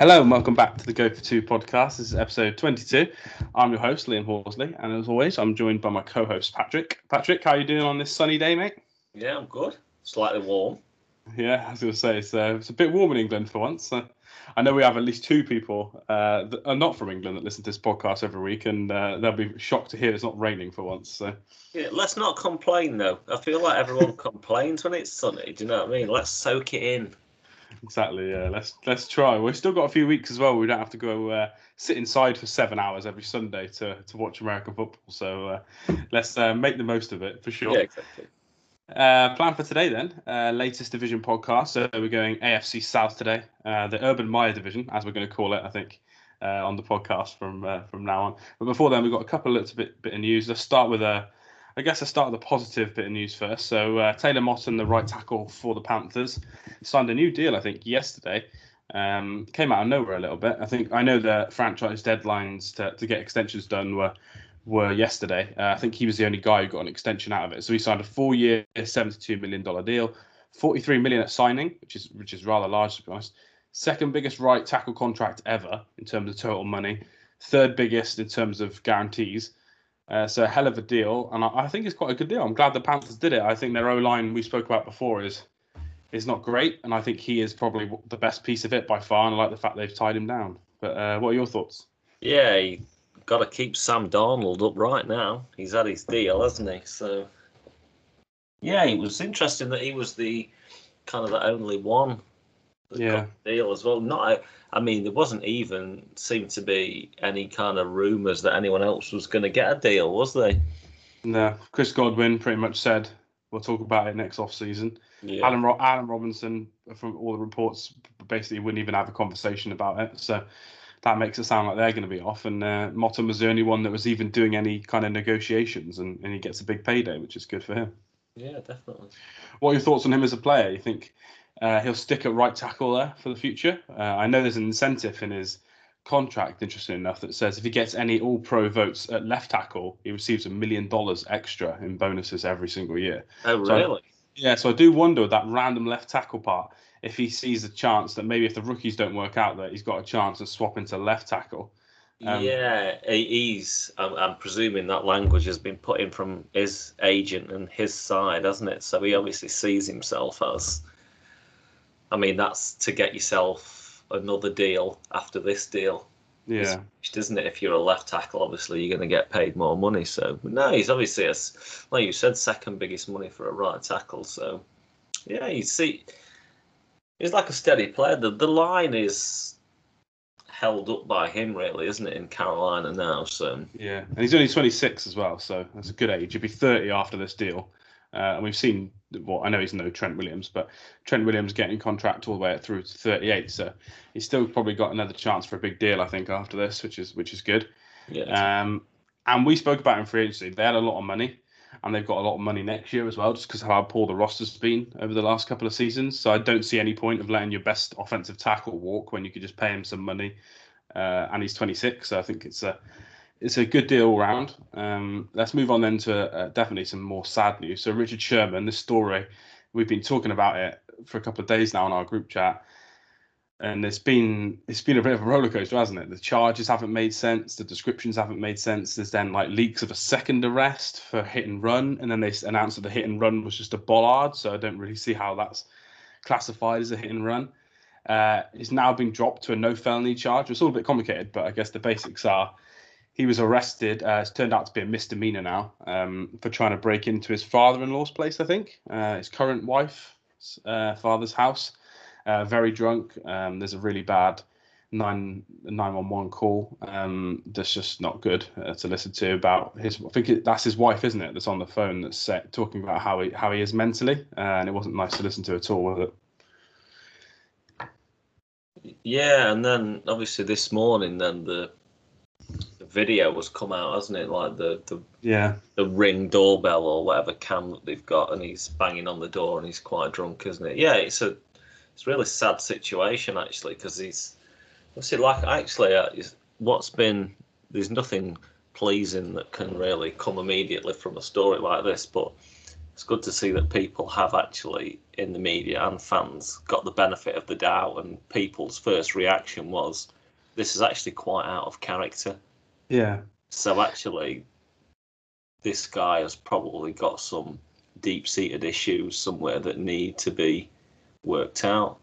Hello and welcome back to the Go for Two podcast. This is episode 22. I'm your host, Liam Horsley, and as always, I'm joined by my co-host, Patrick. Patrick, how are you doing on this sunny day, mate? Yeah, I'm good. Slightly warm. Yeah, I was going to say, it's, uh, it's a bit warm in England for once. Uh, I know we have at least two people uh, that are not from England that listen to this podcast every week, and uh, they'll be shocked to hear it's not raining for once. So. Yeah, let's not complain, though. I feel like everyone complains when it's sunny. Do you know what I mean? Let's soak it in. Exactly. Yeah. Let's let's try. We've still got a few weeks as well. We don't have to go uh, sit inside for seven hours every Sunday to to watch American football. So uh, let's uh, make the most of it for sure. Yeah, exactly. Uh, plan for today then, uh, latest division podcast. So we're going AFC South today, uh, the Urban Meyer division, as we're going to call it, I think, uh, on the podcast from uh, from now on. But before then, we've got a couple of little bit bit of news. Let's start with a, I guess, let's start with the positive bit of news first. So uh, Taylor Moton, the right tackle for the Panthers, signed a new deal, I think, yesterday. Um, came out of nowhere a little bit. I think I know the franchise deadlines to, to get extensions done were were yesterday. Uh, I think he was the only guy who got an extension out of it. So he signed a four-year, seventy-two million dollar deal, forty-three million at signing, which is which is rather large to be honest. Second biggest right tackle contract ever in terms of total money. Third biggest in terms of guarantees. Uh, so a hell of a deal, and I, I, think it's quite a good deal. I'm glad the Panthers did it. I think their O line we spoke about before is is not great, and I think he is probably the best piece of it by far. And I like the fact they've tied him down. But uh, what are your thoughts? Yeah, he got to keep Sam Darnold up right now. He's had his deal, hasn't he? So, yeah, it was interesting that he was the kind of the only one yeah. deal as well. Not, I mean, there wasn't even seemed to be any kind of rumours that anyone else was going to get a deal, was there? No, Chris Godwin pretty much said we'll talk about it next off season. Yeah. Allen, Ro- Allen Robinson, from all the reports, basically wouldn't even have a conversation about it. So that makes it sound like they're going to be off. And uh, Moton was the only one that was even doing any kind of negotiations, and, and he gets a big payday, which is good for him. Yeah, definitely. What are your thoughts on him as a player? You think uh, he'll stick at right tackle there for the future? Uh, I know there's an incentive in his contract, interesting enough, that says if he gets any All Pro votes at left tackle, he receives a million dollars extra in bonuses every single year. Oh, really? So I, yeah, so I do wonder that random left tackle part if he sees a chance that maybe if the rookies don't work out, that he's got a chance to swap into left tackle. Um, yeah, he's. I'm, I'm, presuming that language has been put in from his agent and his side, hasn't it? So he obviously sees himself as. I mean, that's to get yourself another deal after this deal. Yeah, isn't it? If you're a left tackle, obviously you're going to get paid more money. So no, he's obviously a, like you said, second biggest money for a right tackle. So yeah, you see he's like a steady player. The the line is held up by him, really, isn't it, in Carolina now? So yeah, and he's only 26 as well, so that's a good age. He'll be 30 after this deal. Uh, and we've seen, well, I know he's no Trent Williams, but Trent Williams getting contract all the way through to 38, so he's still probably got another chance for a big deal, I think, after this, which is which is good. Yeah. Um, and we spoke about in free agency. They had a lot of money and they've got a lot of money next year as well, just because of how poor the roster's been over the last couple of seasons. So I don't see any point of letting your best offensive tackle walk when you could just pay him some money. Uh, and he's 26, so I think it's a it's a good deal all round. Um, let's move on then to uh, definitely some more sad news. So Richard Sherman, this story, we've been talking about it for a couple of days now in our group chat and it's been it's been a bit of a roller coaster, hasn't it? The charges haven't made sense, the descriptions haven't made sense. There's then like leaks of a second arrest for hit and run, and then they announced that the hit and run was just a bollard. So I don't really see how that's classified as a hit and run. Uh, it's now been dropped to a no felony charge. It's all a bit complicated, but I guess the basics are he was arrested. Uh, it's turned out to be a misdemeanor now um, for trying to break into his father-in-law's place. I think uh, his current wife's uh, father's house uh, very drunk. Um, there's a really bad nine nine one one call um, that's just not good uh, to listen to about his. I think it, that's his wife, isn't it? That's on the phone that's talking about how he how he is mentally, uh, and it wasn't nice to listen to at all, was it? Yeah, and then obviously this morning, then the the video was come out, hasn't it? Like the the yeah the ring doorbell or whatever cam that they've got, and he's banging on the door and he's quite drunk, isn't it? Yeah, it's a it's a really sad situation actually because he's see like actually uh, what's been there's nothing pleasing that can really come immediately from a story like this but it's good to see that people have actually in the media and fans got the benefit of the doubt, and people's first reaction was, "This is actually quite out of character." Yeah. So actually, this guy has probably got some deep-seated issues somewhere that need to be worked out.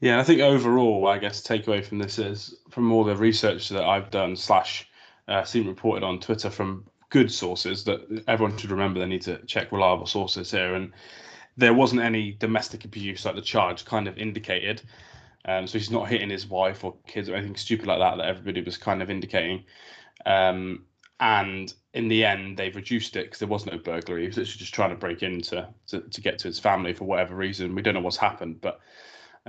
Yeah, I think overall, I guess takeaway from this is from all the research that I've done slash uh, seen reported on Twitter from good sources that everyone should remember they need to check reliable sources here and there wasn't any domestic abuse like the charge kind of indicated um, so he's not hitting his wife or kids or anything stupid like that that everybody was kind of indicating um, and in the end they've reduced it because there was no burglary he was literally just trying to break into to, to get to his family for whatever reason we don't know what's happened but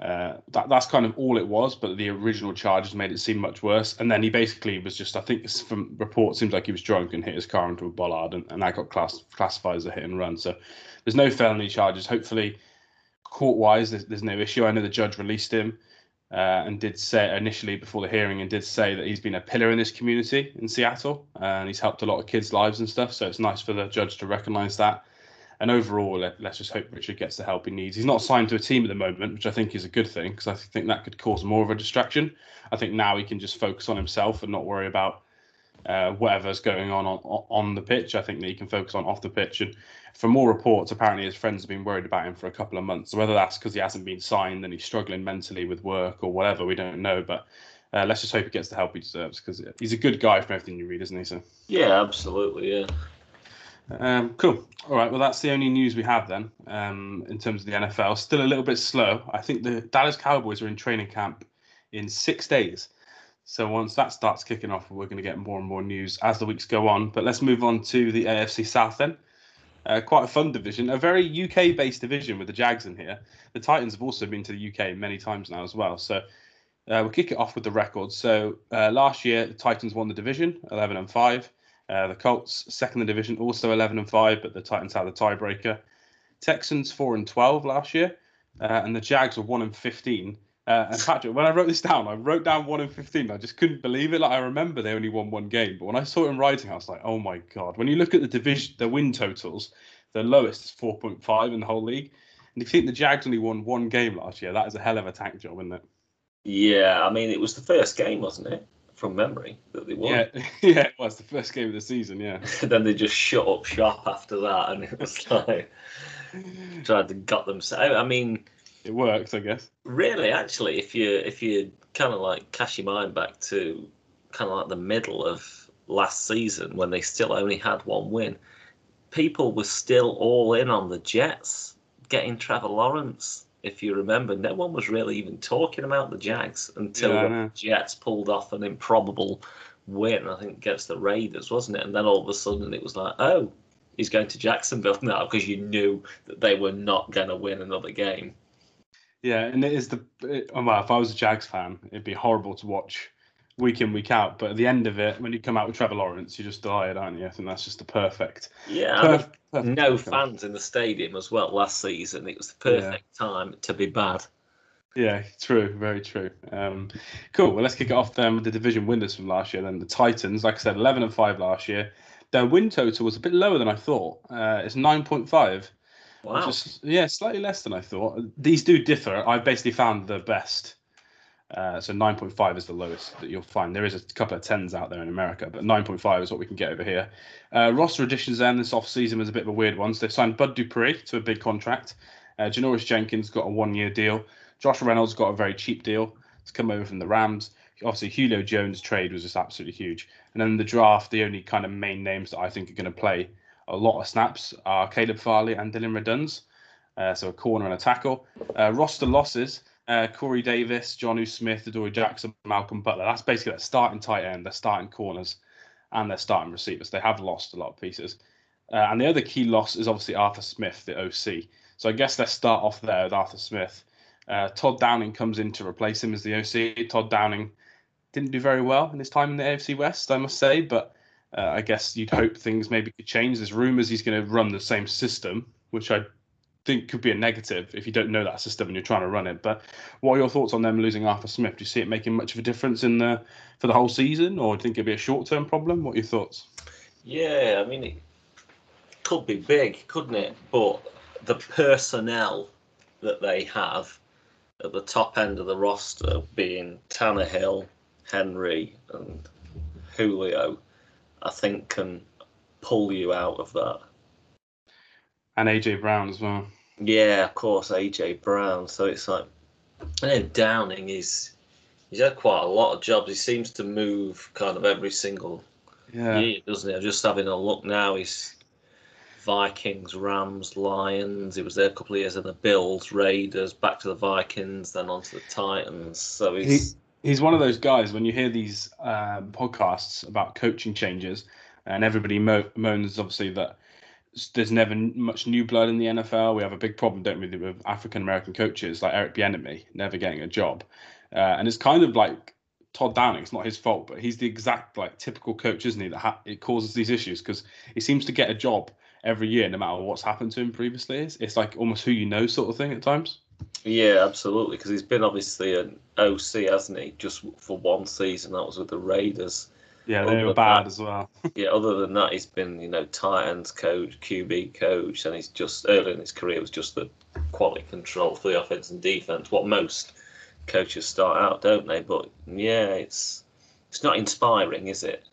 uh, that that's kind of all it was, but the original charges made it seem much worse. And then he basically was just, I think, from reports, seems like he was drunk and hit his car into a bollard, and, and that got class, classified as a hit and run. So there's no felony charges. Hopefully, court wise, there's, there's no issue. I know the judge released him uh, and did say initially before the hearing and did say that he's been a pillar in this community in Seattle uh, and he's helped a lot of kids' lives and stuff. So it's nice for the judge to recognise that. And overall, let, us just hope Richard gets the help he needs. He's not signed to a team at the moment, which I think is a good thing because I think that could cause more of a distraction. I think now he can just focus on himself and not worry about uh, whatever's going on, on on the pitch. I think that he can focus on off the pitch. And from more reports, apparently his friends have been worried about him for a couple of months. So whether that's because he hasn't been signed and he's struggling mentally with work or whatever, we don't know. But uh, let's just hope he gets the help he deserves because he's a good guy from everything you read, isn't he? So yeah, absolutely, yeah. Um, cool. All right. Well, that's the only news we have then um, in terms of the NFL. Still a little bit slow. I think the Dallas Cowboys are in training camp in six days. So once that starts kicking off, we're going to get more and more news as the weeks go on. But let's move on to the AFC South then. Uh, quite a fun division, a very UK based division with the Jags in here. The Titans have also been to the UK many times now as well. So uh, we'll kick it off with the records. So uh, last year, the Titans won the division, 11 and 5. Uh, the Colts, second the division, also 11 and 5, but the Titans had the tiebreaker. Texans, 4 and 12 last year, uh, and the Jags were 1 and 15. Uh, and Patrick, when I wrote this down, I wrote down 1 and 15. I just couldn't believe it. Like, I remember they only won one game, but when I saw it in writing, I was like, oh my God. When you look at the division, the win totals, the lowest is 4.5 in the whole league. And if you think the Jags only won one game last year, that is a hell of a tank job, isn't it? Yeah, I mean, it was the first game, wasn't it? from memory that they won. Yeah, yeah, it was the first game of the season. Yeah. then they just shut up shop after that, and it was like tried to gut them. I mean, it works, I guess. Really, actually, if you if you kind of like cash your mind back to kind of like the middle of last season when they still only had one win, people were still all in on the Jets getting Trevor Lawrence if you remember, no one was really even talking about the Jags until yeah, the Jets pulled off an improbable win, I think, against the Raiders, wasn't it? And then all of a sudden it was like, oh, he's going to Jacksonville now because you knew that they were not going to win another game. Yeah, and it is the. It, well, if I was a Jags fan, it'd be horrible to watch week in week out. But at the end of it, when you come out with Trevor Lawrence, you're just delighted, aren't you? I think that's just the perfect. Yeah, perfect, perfect no fans in the stadium as well last season. It was the perfect yeah. time to be bad. Yeah, true, very true. Um, cool. Well, let's kick it off then with the division winners from last year. Then the Titans, like I said, eleven and five last year. Their win total was a bit lower than I thought. Uh, it's nine point five. Wow. Yeah, slightly less than I thought. These do differ. I've basically found the best uh, so 9.5 is the lowest that you'll find. There is a couple of tens out there in America, but 9.5 is what we can get over here. Uh, roster additions then this off season was a bit of a weird one. So they've signed Bud Dupree to a big contract. Uh, Janoris Jenkins got a one year deal. Josh Reynolds got a very cheap deal to come over from the Rams. Obviously, Julio Jones' trade was just absolutely huge. And then the draft, the only kind of main names that I think are going to play a lot of snaps are Caleb Farley and Dillon Radunz. Uh, so a corner and a tackle. Uh, roster losses uh, Corey Davis, Jonnu Smith, Adoree Jackson, Malcolm Butler. That's basically their starting tight end, their starting corners, and their starting receivers. They have lost a lot of pieces. Uh, and the other key loss is obviously Arthur Smith, the OC. So I guess let's start off there with Arthur Smith. Uh, Todd Downing comes in to replace him as the OC. Todd Downing didn't do very well in his time in the AFC West, I must say, but uh, I guess you'd hope things maybe could change. There's rumours he's going to run the same system, which I think could be a negative if you don't know that system and you're trying to run it. But what are your thoughts on them losing Arthur Smith? Do you see it making much of a difference in the for the whole season, or do you think it'd be a short term problem? What are your thoughts? Yeah, I mean, it could be big, couldn't it? But the personnel that they have at the top end of the roster, being Tannehill, Henry, and Julio, I think can pull you out of that. And AJ Brown as well. Yeah, of course, AJ Brown. So it's like, and then Downing is he's had quite a lot of jobs. He seems to move kind of every single Yeah. year, doesn't he? I'm just having a look now. He's Vikings, Rams, Lions. He was there a couple of years in the Bills, Raiders, back to the Vikings, then on to the Titans. So He, he's one of those guys when you hear these um, podcasts about coaching changes, and everybody mo- moans obviously that there's never much new blood in the NFL. We have a big problem, don't we, with African American coaches like Eric Bieniemy never getting a job, uh, and it's kind of like Todd Downing. It's not his fault, but he's the exact like typical coach, isn't he? That ha- it causes these issues because he seems to get a job every year, no matter what's happened to him previously. It's, it's like almost who you know sort of thing at times. Yeah, absolutely because he's been obviously an OC, hasn't he? Just for one season, that was with the Raiders. Yeah, they than were bad that- as well. Yeah, other than that, he's been, you know, Titans coach, QB coach, and he's just early in his career was just the quality control for the offense and defense. What most coaches start out, don't they? But yeah, it's it's not inspiring, is it?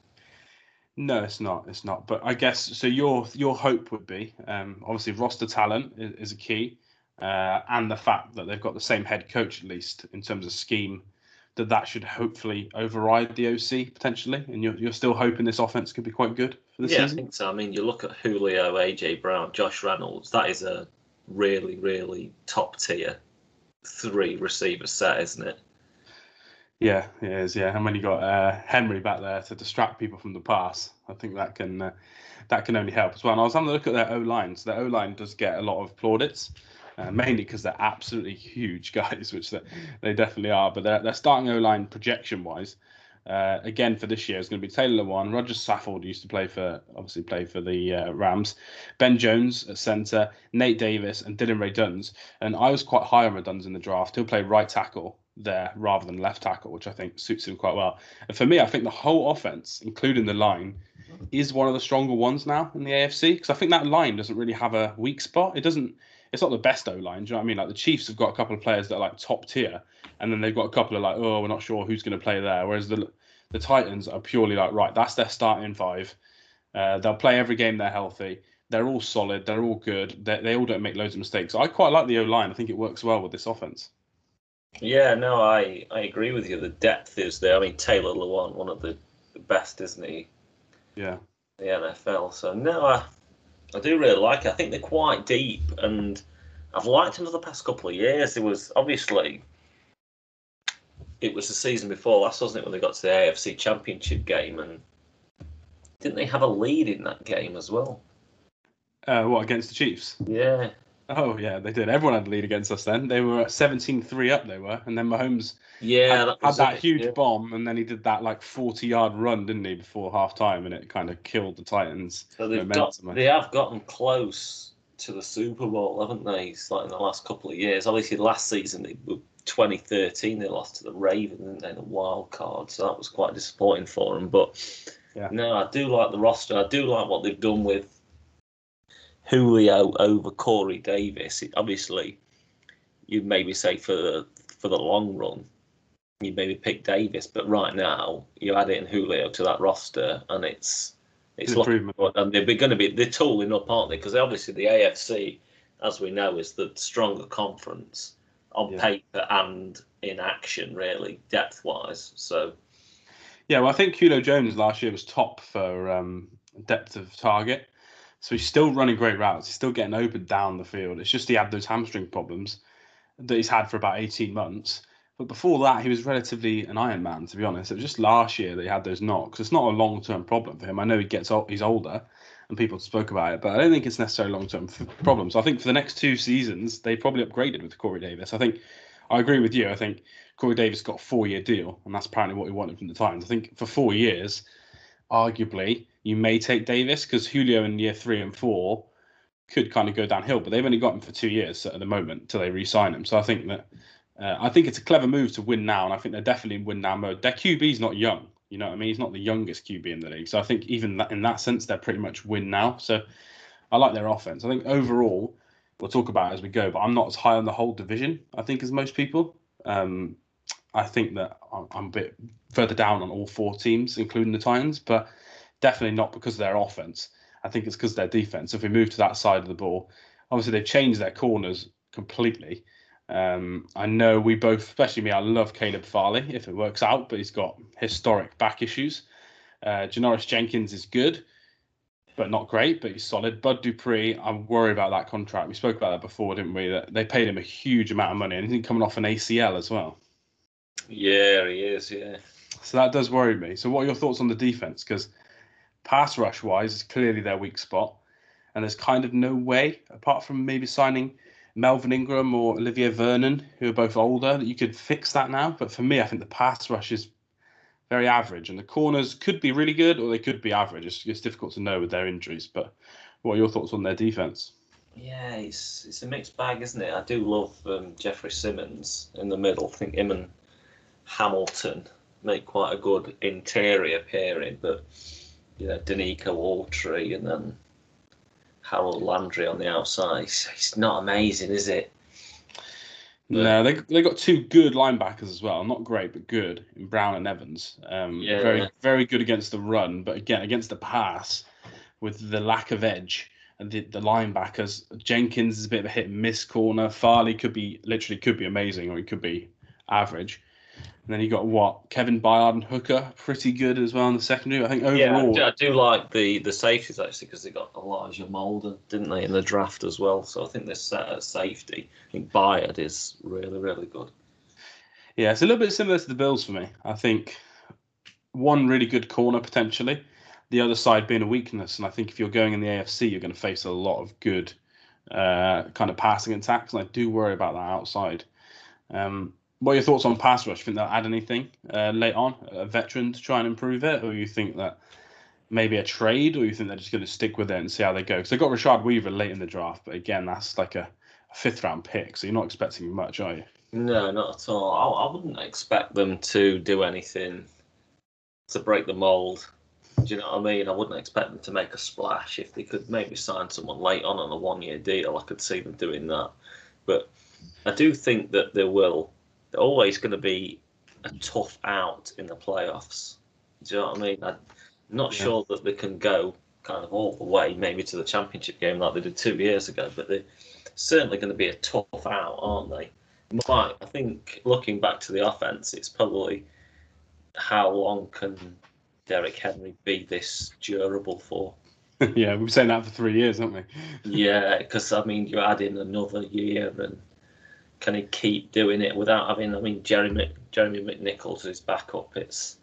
No, it's not. It's not. But I guess so. Your your hope would be um, obviously roster talent is, is a key, uh, and the fact that they've got the same head coach at least in terms of scheme, that that should hopefully override the OC potentially. And you're you're still hoping this offense could be quite good for the yeah, I season. think so. I mean, you look at Julio, AJ Brown, Josh Reynolds. That is a really, really top tier three receiver set, isn't it? Yeah, it is. Yeah, and when you got uh, Henry back there to distract people from the pass, I think that can uh, that can only help as well. And I was having a look at their O line. So their O line does get a lot of plaudits, uh, mainly because they're absolutely huge guys, which they, they definitely are. But their starting O line projection wise, uh, again for this year is going to be Taylor Lewan, Roger Saffold used to play for obviously play for the uh, Rams, Ben Jones at centre, Nate Davis, and Dillon Radunz. And I was quite high on Ray Duns in the draft. He'll play right tackle there rather than left tackle, which I think suits him quite well. And for me, I think the whole offense, including the line, is one of the stronger ones now in the AFC because I think that line doesn't really have a weak spot. It doesn't. It's not the best O line. Do you know what I mean? Like the Chiefs have got a couple of players that are like top tier, and then they've got a couple of like, oh, we're not sure who's going to play there. Whereas the the Titans are purely like, right, that's their starting five. Uh, they'll play every game they're healthy. They're all solid. They're all good. They, they all don't make loads of mistakes. I quite like the O line. I think it works well with this offense. Yeah, no, I, I agree with you. The depth is there. I mean, Taylor Lewan, one of the best, isn't he? Yeah. The NFL. So no, I, I do really like it. I think they're quite deep, and I've liked them for the past couple of years. It was obviously it was the season before last, wasn't it, when they got to the AFC Championship game, and didn't they have a lead in that game as well? Uh, what against the Chiefs? Yeah, Oh yeah, they did. Everyone had a lead against us then. They were 17-3 up. They were, and then Mahomes yeah, had, that had that it, huge yeah. bomb, and then he did that like forty-yard run, didn't he, before half time, and it kind of killed the Titans. So they've got, momentum. they have gotten close to the Super Bowl, haven't they? It's like in the last couple of years. Obviously, last season, they, were 2013, they lost to the Ravens, didn't they? The wild card, so that was quite disappointing for them. But Yeah. no, I do like the roster. I do like what they've done with Julio over Corey Davis. Obviously, you'd maybe say for the for the long run, you'd maybe pick Davis, but right now you add in Julio to that roster, and it's it's looking improvement. and they're going to be they're tooling up, aren't they? Because obviously the AFC, as we know, is the stronger conference on Yeah. paper and in action, really depth wise. So Yeah, well, I think Julio Jones last year was top for um, depth of target. So he's still running great routes. He's still getting open down the field. It's just he had those hamstring problems that he's had for about 18 months. But before that, he was relatively an Iron Man, to be honest. It was just last year that he had those knocks. It's not a long term problem for him. I know he gets old, he's older and people spoke about it, but I don't think it's necessarily long term problem. So I think for the next two seasons, they probably upgraded with Corey Davis. I think I agree with you. I think Corey Davis got a four year deal, and that's apparently what he wanted from the Titans. I think for four years, arguably, you may take Davis because Julio in year three and four could kind of go downhill, but they've only got him for two years at the moment till they re-sign him. So I think that uh, I think it's a clever move to win now, and I think they're definitely in win now mode. Their QB's not young, you know what I mean? He's not the youngest QB in the league, so I think even that, in that sense, they're pretty much win now. So I like their offense. I think overall, we'll talk about it as we go, but I'm not as high on the whole division. I think as most people. Um, I think that I'm a bit further down on all four teams, including the Titans, but definitely not because of their offense. I think it's because of their defense. If we move to that side of the ball, obviously they've changed their corners completely. Um, I know we both, especially me, I love Caleb Farley if it works out, but he's got historic back issues. Uh, Janoris Jenkins is good, but not great, but he's solid. Bud Dupree, I'm worried about that contract. We spoke about that before, didn't we? That they paid him a huge amount of money, and he's coming off an ACL as well. Yeah, he is. Yeah. So that does worry me. So what are your thoughts on the defense? Because pass rush wise is clearly their weak spot, and there's kind of no way apart from maybe signing Melvin Ingram or Olivier Vernon, who are both older, that you could fix that now. But for me, I think the pass rush is very average, and the corners could be really good or they could be average. It's, it's difficult to know with their injuries. But what are your thoughts on their defense? Yeah, it's it's a mixed bag, isn't it? I do love um, Jeffrey Simmons in the middle. I think him and Hamilton make quite a good interior pairing, but you know, Denico Autry and then Harold Landry on the outside. It's, it's not amazing, is it? But, no, they they got two good linebackers as well. Not great, but good in Brown and Evans. Um, yeah. Very very good against the run, but again against the pass, with the lack of edge and the, the linebackers. Jenkins is a bit of a hit and miss corner. Farley could be literally could be amazing, or he could be average. And then you got what Kevin Byard and Hooker, pretty good as well in the secondary. I think overall, yeah, I do, I do like the the safeties actually because they got Elijah Molden, didn't they, in the draft as well? So I think they're set at safety. I think Byard is really really good. Yeah, it's a little bit similar to the Bills for me. I think one really good corner potentially, the other side being a weakness. And I think if you're going in the AFC, you're going to face a lot of good uh, kind of passing attacks. And I do worry about that outside. Um, what are your thoughts on pass rush? Do you think they'll add anything uh, late on, a veteran to try and improve it, or you think that maybe a trade, or you think they're just going to stick with it and see how they go? Because they got Rashad Weaver late in the draft, but again, that's like a, a, fifth round pick, so you're not expecting much, are you? No, not at all. I, I wouldn't expect them to do anything to break the mold. Do you know what I mean? I wouldn't expect them to make a splash. If they could maybe sign someone late on on a one year deal, I could see them doing that. But I do think that they will always going to be a tough out in the playoffs. Do you know what I mean? I'm not yeah. sure that they can go kind of all the way, maybe to the championship game like they did two years ago, but they're certainly going to be a tough out, aren't they? Mike, I think looking back to the offense, it's probably how long can Derrick Henry be this durable for? yeah, we've been saying that for three years, haven't we? yeah, because I mean, you add in another year and can he keep doing it without having? I mean, Jeremy Jeremy McNichols is back up. It's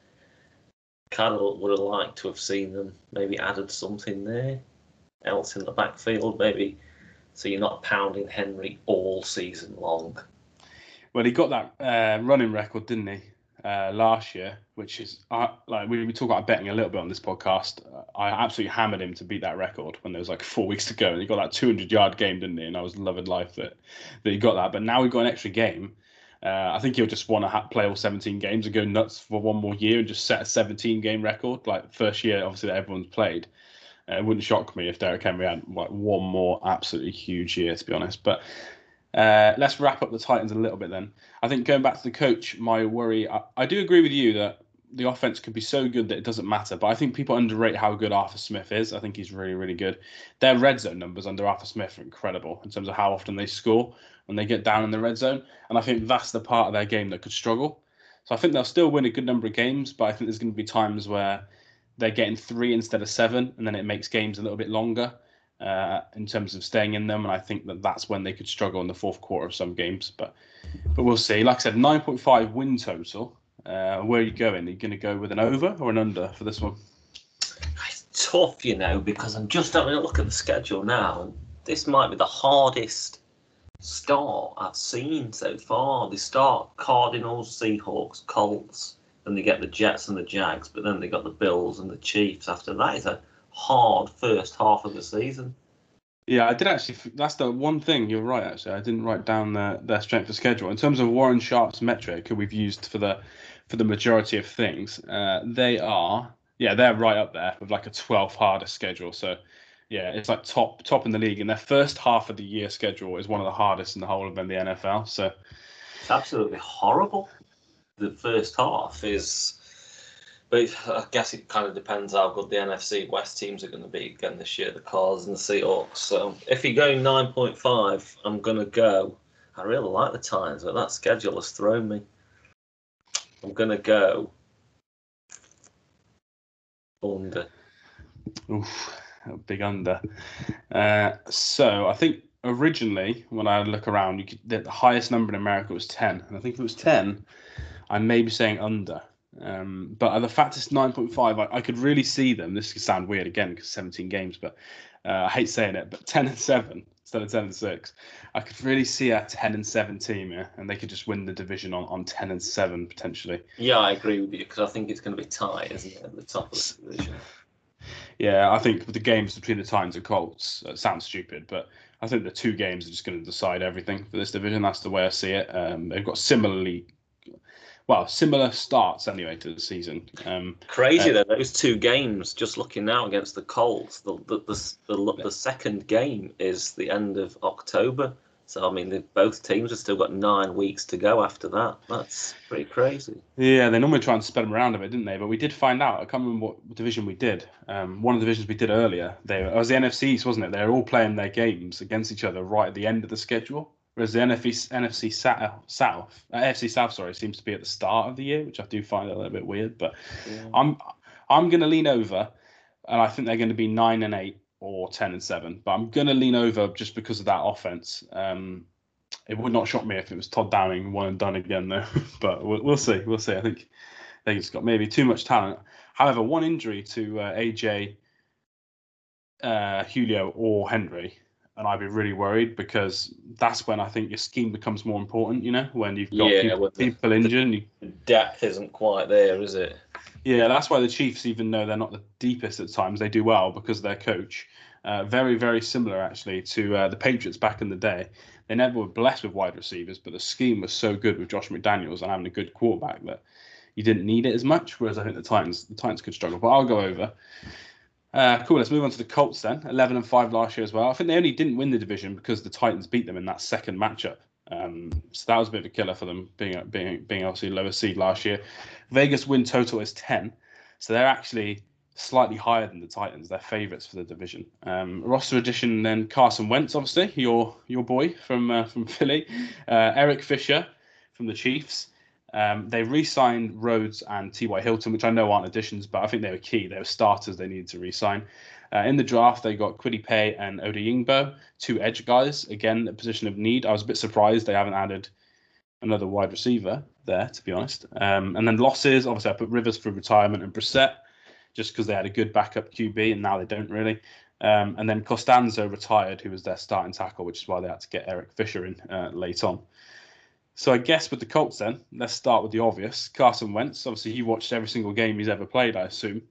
kind of would have liked to have seen them maybe added something there else in the backfield, maybe so you're not pounding Henry all season long. Well, he got that uh, running record, didn't he? Uh, last year, which is uh, like we, we talk about betting a little bit on this podcast. I absolutely hammered him to beat that record when there was like four weeks to go, and he got that 200 yard game, didn't he? And I was loving life that that he got that. But now we've got an extra game. Uh, I think he'll just want to ha- play all 17 games and go nuts for one more year and just set a 17 game record, like first year obviously that everyone's played. Uh, it wouldn't shock me if Derrick Henry had like one more absolutely huge year, to be honest. But uh, let's wrap up the Titans a little bit then. I think going back to the coach, my worry, I, I, do agree with you that the offense could be so good that it doesn't matter, but I think people underrate how good Arthur Smith is. I think he's really, really good. Their red zone numbers under Arthur Smith are incredible in terms of how often they score when they get down in the red zone. And I think that's the part of their game that could struggle. So I think they'll still win a good number of games, but I think there's going to be times where they're getting three instead of seven, and then it makes games a little bit longer uh, in terms of staying in them. And I think that that's when they could struggle in the fourth quarter of some games. But but we'll see. Like I said, 9.5 win total. Uh, where are you going? Are you going to go with an over or an under for this one? It's tough, you know, because I'm just having a look at the schedule now, this might be the hardest start I've seen so far. They start Cardinals, Seahawks, Colts, and they get the Jets and the Jags, but then they got the Bills and the Chiefs after that. It's a hard first half of the season. Yeah, I did actually. That's the one thing. You're right. Actually, I didn't write down their, their strength of schedule in terms of Warren Sharp's metric, who we've used for the for the majority of things. Uh, they are, yeah, they're right up there with like a 12 harder schedule. So, Yeah, it's like top top in the league, and their first half of the year schedule is one of the hardest in the whole of the NFL. So It's absolutely horrible. The first half is, but I guess it kind of depends how good the NFC West teams are going to be again this year, the Cards and the Seahawks. So if you're going 9.5, I'm going to go. I really like the Titans, but that schedule has thrown me. I'm going to go under. Oof, a big under. Uh, so I think originally when I look around, could, the, highest number in America was ten, and I think if it was ten, I may be saying under. Um, but the fact it's nine point five, I, I could really see them. This could sound weird again because seventeen games, but uh, I hate saying it. But ten and seven instead of ten and six, I could really see a ten and seven team here, and they could just win the division on, on ten and seven potentially. Yeah, I agree with you because I think it's going to be tight, isn't it, at the top of the division? Yeah, I think the games between the Titans and Colts uh, sounds stupid, but I think the two games are just going to decide everything for this division. That's the way I see it. Um, they've got similarly, well, similar starts anyway to the season. Um, Crazy Uh, though, those two games. Just looking now against the Colts, the the, the the the second game is the end of October. So I mean, both teams have still got nine weeks to go after that. That's pretty crazy. yeah, they normally try and spread them around a bit, didn't they? But we did find out. I can't remember what division we did. Um, one of the divisions we did earlier, they it was the NFC East, wasn't it? They were all playing their games against each other right at the end of the schedule. Whereas the NFC, NFC South, South uh, AFC South, sorry, seems to be at the start of the year, which I do find a little bit weird. But Yeah. I'm I'm going to lean over, and I think they're going to be nine and eight or ten and seven. But I'm going to lean over just because of that offense. Um, it would not shock me if it was Todd Downing one and done again, though. but we'll, we'll see. We'll see. I think they just got maybe too much talent. However, one injury to uh, AJ, uh, Julio, or Henry, and I'd be really worried because that's when I think your scheme becomes more important. You know, when you've got Yeah, people, the- people injured, and you The depth isn't quite there, is it? Yeah, that's why the Chiefs, even though they're not the deepest at times, they do well because of their coach. Uh, very, very similar actually to uh, the Patriots back in the day. They never were blessed with wide receivers, but the scheme was so good with Josh McDaniels and having a good quarterback that you didn't need it as much. Whereas I think the Titans, the Titans could struggle. But I'll go over. Uh, cool. Let's move on to the Colts then. Eleven and five last year as well. I think they only didn't win the division because the Titans beat them in that second matchup. Um, so that was a bit of a killer for them, being being being obviously lower seed last year. Vegas win total is 10. So they're actually slightly higher than the Titans. They're favourites for the division. Um, roster addition then Carson Wentz, obviously, your your boy from uh, from Philly. Uh, Eric Fisher from the Chiefs. Um, they re-signed Rhodes and T.Y. Hilton, which I know aren't additions, but I think they were key. They were starters they needed to re-sign. Uh, in the draft, they got Kwity Paye and Odeyingbo, two edge guys. Again, a position of need. I was a bit surprised they haven't added another wide receiver there, to be honest. Um, and then losses, obviously, I put Rivers for retirement and Brissett just because they had a good backup QB, and now they don't really. Um, and then Castonzo retired, who was their starting tackle, which is why they had to get Eric Fisher in uh, late on. So I guess with the Colts, then let's start with the obvious. Carson Wentz, obviously, he watched every single game he's ever played, I assume,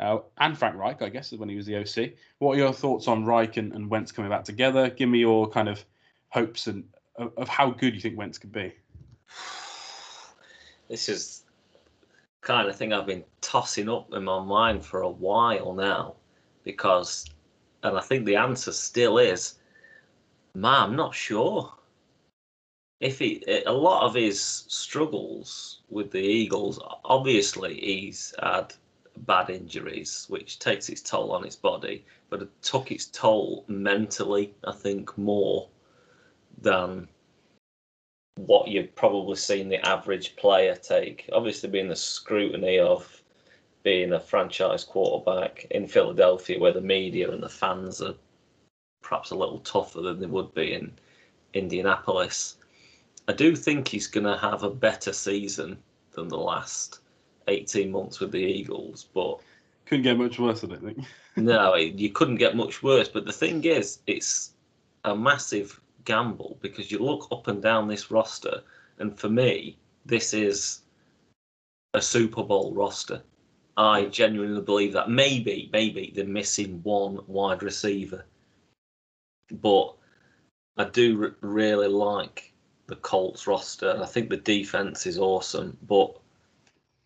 uh, and Frank Reich, I guess, when he was the OC. What are your thoughts on Reich and, and Wentz coming back together? Give me your kind of hopes and of, of how good you think Wentz could be. This is kind of thing I've been tossing up in my mind for a while now, because, and I think the answer still is, man, I'm not sure. If he, a lot of his struggles with the Eagles, obviously he's had bad injuries, which takes its toll on his body, but it took its toll mentally, I think, more than what you've probably seen the average player take. Obviously, being the scrutiny of being a franchise quarterback in Philadelphia, where the media and the fans are perhaps a little tougher than they would be in Indianapolis. I do think he's going to have a better season than the last 18 months with the Eagles, but Couldn't get much worse, I don't think. no, you couldn't get much worse. But the thing is, it's a massive gamble because you look up and down this roster, and for me, this is a Super Bowl roster. I genuinely believe that. Maybe, maybe they're missing one wide receiver, but I do really like the Colts roster. I think the defense is awesome, but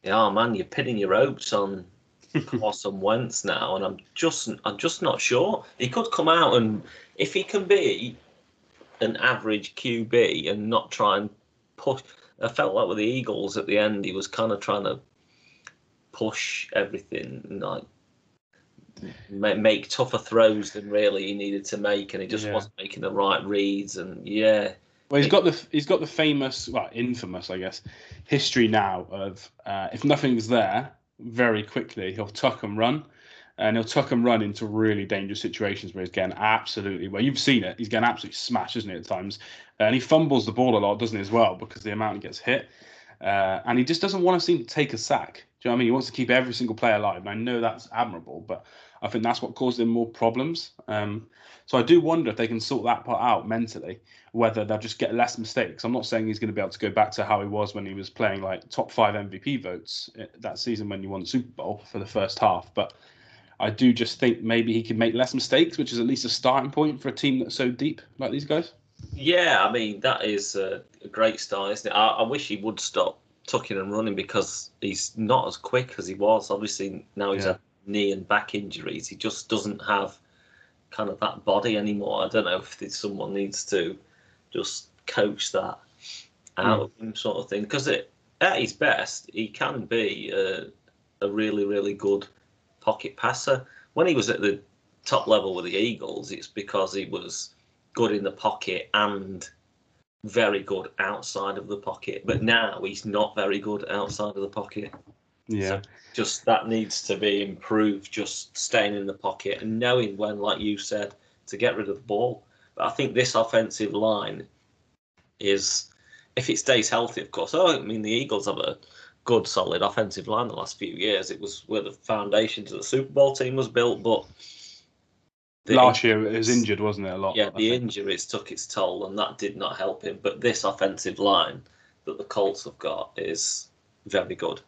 yeah, man, you're pinning your hopes on Carson Wentz now, and I'm just I'm just not sure. He could come out and if he can be an average QB and not try and push. I felt like with the Eagles at the end, he was kind of trying to push everything, like make tougher throws than really he needed to make, and he just yeah. wasn't making the right reads. And yeah, well, he's got the he's got the famous, well, infamous, I guess, history now of uh, if nothing's there, very quickly he'll tuck and run, and he'll tuck and run into really dangerous situations where he's getting absolutely well. You've seen it; he's getting absolutely smashed, isn't it? At times, and he fumbles the ball a lot, doesn't he, as well, because the amount he gets hit, uh, and he just doesn't want to seem to take a sack. Do you know what I mean? He wants to keep every single player alive, and I know that's admirable, but I think that's what caused him more problems. Um, so I do wonder if they can sort that part out mentally, whether they'll just get less mistakes. I'm not saying he's going to be able to go back to how he was when he was playing like top five MVP votes eh, that season when he won the Super Bowl for the first half, but I do just think maybe he can make less mistakes, which is at least a starting point for a team that's so deep like these guys. Yeah, I mean that is a, great start, isn't it? I, I wish he would stop tucking and running because he's not as quick as he was. Obviously now he's yeah knee and back injuries. He just doesn't have kind of that body anymore. I don't know if someone needs to just coach that out mm. of him, sort of thing. Because at his best, he can be a, a really, really good pocket passer. When he was at the top level with the Eagles, it's because he was good in the pocket and very good outside of the pocket. But now he's not very good outside of the pocket. Yeah. So just that needs to be improved, just staying in the pocket and knowing when, like you said, to get rid of the ball. But I think this offensive line is, if it stays healthy, of course. Oh, I mean, the Eagles have a good, solid offensive line the last few years. It was where the foundation to the Super Bowl team was built, but. Last year it was injured, wasn't it? A lot. Yeah, the injuries took its toll, and that did not help him. But this offensive line that the Colts have got is very good.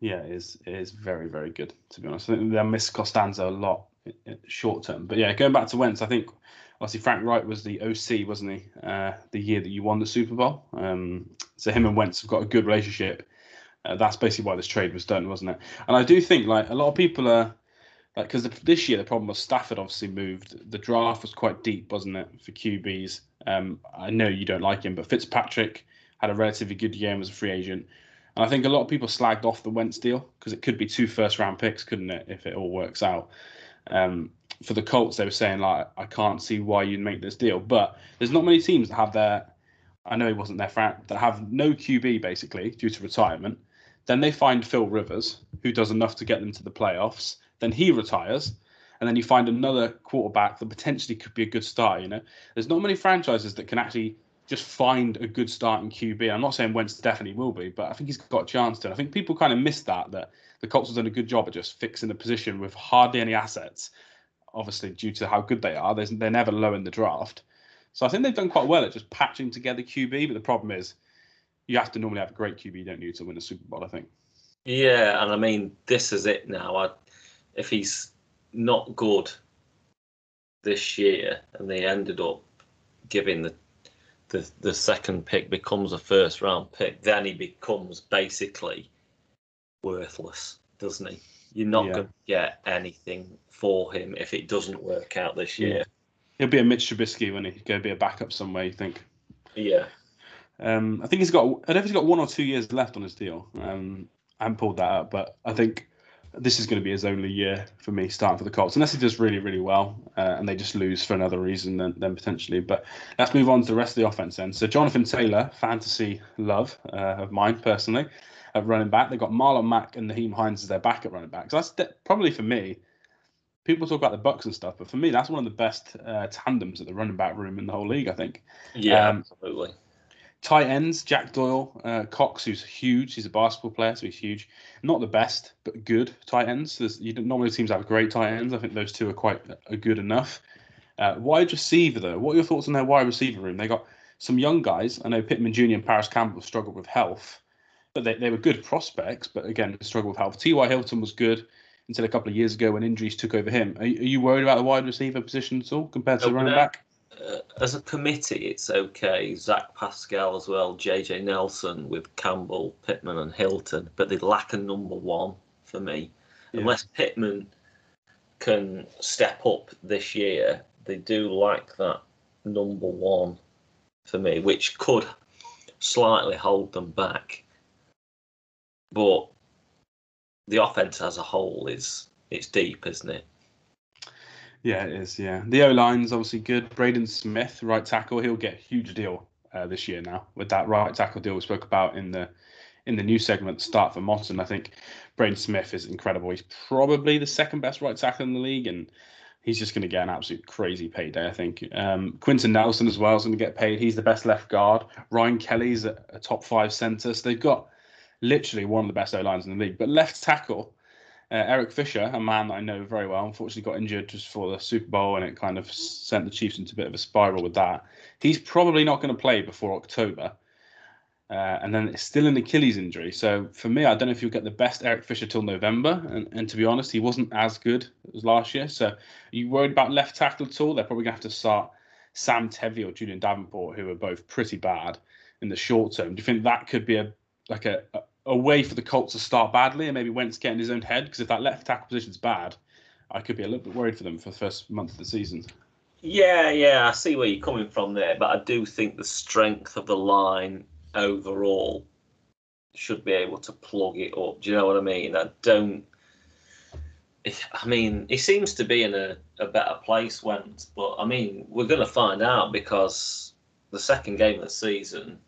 Yeah, it is it is very very good to be honest. I think they miss Castonzo a lot short term, but yeah, going back to Wentz, I think obviously Frank Reich was the OC, wasn't he? Uh, the year that you won the Super Bowl. Um, so him and Wentz have got a good relationship. Uh, that's basically why this trade was done, wasn't it? And I do think like a lot of people are like because this year the problem was Stafford obviously moved. The draft was quite deep, wasn't it, for QBs? Um, I know you don't like him, but Fitzpatrick had a relatively good game as a free agent. And I think a lot of people slagged off the Wentz deal because it could be two first round picks, couldn't it, if it all works out. Um, for the Colts, they were saying like, I can't see why you'd make this deal, but there's not many teams that have their. I know he wasn't their for that have no QB basically due to retirement. Then they find Phil Rivers, who does enough to get them to the playoffs. Then he retires, and then you find another quarterback that potentially could be a good start. You know, there's not many franchises that can actually just find a good starting QB. I'm not saying Wentz definitely will be, but I think he's got a chance to. I think people kind of missed that that the Colts have done a good job at just fixing the position with hardly any assets. Obviously, due to how good they are, they're never low in the draft. So I think they've done quite well at just patching together QB. But the problem is, you have to normally have a great QB, don't you, to win a Super Bowl? I think. Yeah, and I mean, this is it now. I, if he's not good this year, and they ended up giving the the the second pick becomes a first round pick, then he becomes basically worthless, doesn't he? You're not yeah. going to get anything for him if it doesn't work out this year. Yeah. He'll be a Mitch Trubisky when he's going to be a backup somewhere. You think? Yeah. Um, I think he's got. I don't know if he's got one or two years left on his deal. Um, I haven't pulled that up, but I think this is going to be his only year for me starting for the Colts, unless he does really, really well uh, and they just lose for another reason then, then potentially. But let's move on to the rest of the offense then. So Jonathan Taylor, fantasy love uh, of mine personally, at running back. They've got Marlon Mack and Nyheim Hines as their back at running back. So that's de- probably for me. People talk about the Bucks and stuff, but for me, that's one of the best uh, tandems at the running back room in the whole league. I think. Yeah, um, absolutely. Tight ends, Jack Doyle, uh, Cox, who's huge. He's a basketball player, so he's huge. Not the best, but good tight ends. There's, you normally teams have great tight ends. I think those two are quite are good enough. Uh, wide receiver, though, what are your thoughts on their wide receiver room? They got some young guys. I know Pittman Jr. and Parris Campbell struggled with health, but they, they were good prospects. But again, struggle with health. T.Y. Hilton was good until a couple of years ago when injuries took over him. Are, are you worried about the wide receiver position at all compared to the running back? uh, as a committee, it's okay. Zach Pascal as well, JJ Nelson with Campbell, Pittman, and Hilton, but they lack a number one for me. yeah. unless Pittman can step up this year, they do lack that number one for me, which could slightly hold them back. But the offense as a whole is it's deep, isn't it? Yeah, it is. Yeah, the O line's obviously good. Braden Smith, right tackle, he'll get a huge deal uh, this year now with that right tackle deal we spoke about in the in the new segment start for Motton. I think Braden Smith is incredible. He's probably the second best right tackle in the league, and he's just going to get an absolute crazy payday. I think um, Quenton Nelson as well is going to get paid. He's the best left guard. Ryan Kelly's a, a top five centre. So they've got literally one of the best O lines in the league. But left tackle, uh, Eric Fisher, a man that I know very well, unfortunately got injured just for the Super Bowl, and it kind of sent the Chiefs into a bit of a spiral with that. He's probably not going to play before October. Uh, and then it's still an Achilles injury. So for me, I don't know if you'll get the best Eric Fisher till November. And, and to be honest, he wasn't as good as last year. So are you worried about left tackle at all? They're probably going to have to start Sam Tevi or Julian Davenport, who are both pretty bad in the short term. Do you think that could be a like a, a, way for the Colts to start badly and maybe Wentz get in his own head? Because if that left tackle position's bad, I could be a little bit worried for them for the first month of the season. Yeah, yeah, I see where you're coming from there, but I do think the strength of the line overall should be able to plug it up. Do you know what I mean? I don't. I mean, he seems to be in a, a better place, Wentz, but I mean, we're going to find out because the second game of the season,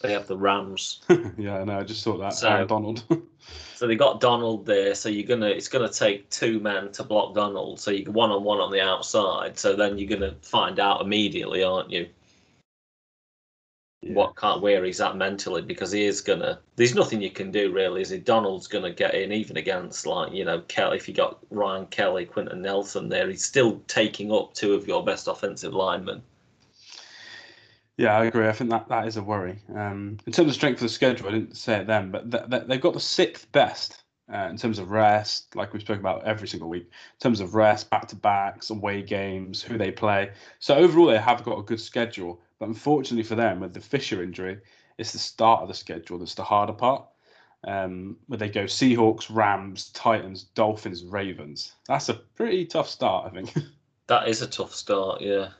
they have the Rams. yeah, no, I just saw that. So, Donald. so they got Donald there. So you're gonna, it's gonna take two men to block Donald. So you one on one on the outside. So then you're gonna find out immediately, aren't you? yeah. what can't where he's at mentally because he is gonna. There's nothing you can do really. Is it? Donald's gonna get in even against like you know Kelly. If you got Ryan Kelly, Quenton Nelson there, he's still taking up two of your best offensive linemen. Yeah, I agree. I think that, that is a worry. Um, in terms of strength of the schedule, I didn't say it then, but th- th- they've got the sixth best uh, in terms of rest, like we spoke about every single week, in terms of rest, back to backs, away games, who they play. So overall, they have got a good schedule. But unfortunately for them, with the Fisher injury, it's the start of the schedule that's the harder part. Um, where they go Seahawks, Rams, Titans, Dolphins, Ravens. That's a pretty tough start, I think. That is a tough start, yeah.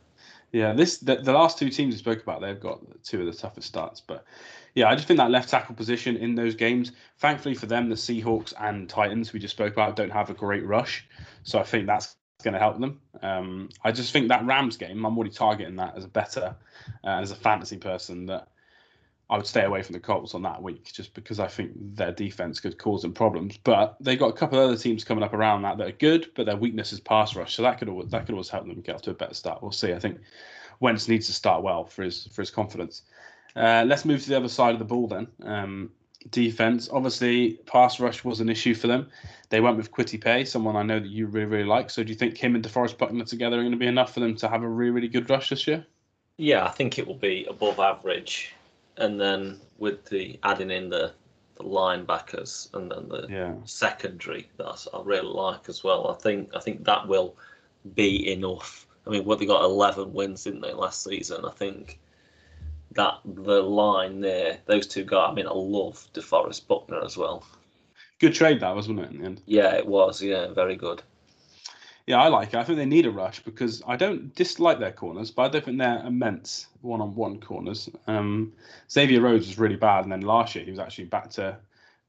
Yeah, this the, the last two teams we spoke about, they've got two of the toughest starts. But yeah, I just think that left tackle position in those games, thankfully for them, the Seahawks and Titans we just spoke about don't have a great rush. So I think that's going to help them. Um, I just think that Rams game, I'm already targeting that as a better, uh, as a fantasy person, that I would stay away from the Colts on that week just because I think their defense could cause them problems. But they've got a couple of other teams coming up around that that are good, but their weakness is pass rush, so that could always, that could always help them get off to a better start. We'll see. I think Wentz needs to start well for his for his confidence. Uh, let's move to the other side of the ball then. Um, defense. Obviously, pass rush was an issue for them. They went with Kwity Paye, someone I know that you really, really like. So do you think him and DeForest Buckner together are going to be enough for them to have a really, really good rush this year? Yeah, I think it will be above average. And then with the adding in the, the linebackers and then the yeah. secondary, that I really like as well. I think I think that will be enough. I mean, what they got 11 wins, didn't they, last season? I think that the line there, those two guys. I mean, I love DeForest Buckner as well. Good trade that wasn't it in the end? Yeah, it was. Yeah, very good. Yeah, I like it. I think they need a rush because I don't dislike their corners, but I don't think they're immense one-on-one corners. Um, Xavier Rhodes was really bad, and then last year he was actually back to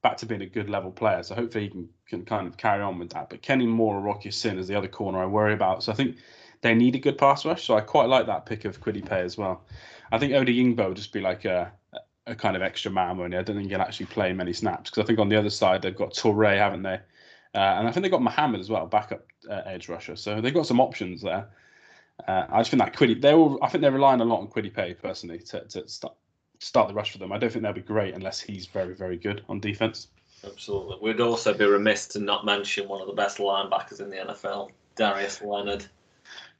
back to being a good level player. So hopefully he can, can kind of carry on with that. But Kenny Moore or Rock Ya-Sin is the other corner I worry about. So I think they need a good pass rush. So I quite like that pick of Paye as well. I think Odeyingbo will just be like a, a kind of extra man only. I don't think he'll actually play many snaps because I think on the other side they've got Turay, haven't they? Uh, and I think they've got Muhammad as well, backup uh, edge rusher. So they've got some options there. Uh, I just think that Kwity, they will. I think they're relying a lot on Kwity Paye personally to, to start start the rush for them. I don't think they'll be great unless he's very very good on defense. Absolutely. We'd also be remiss to not mention one of the best linebackers in the NFL, Darius Leonard.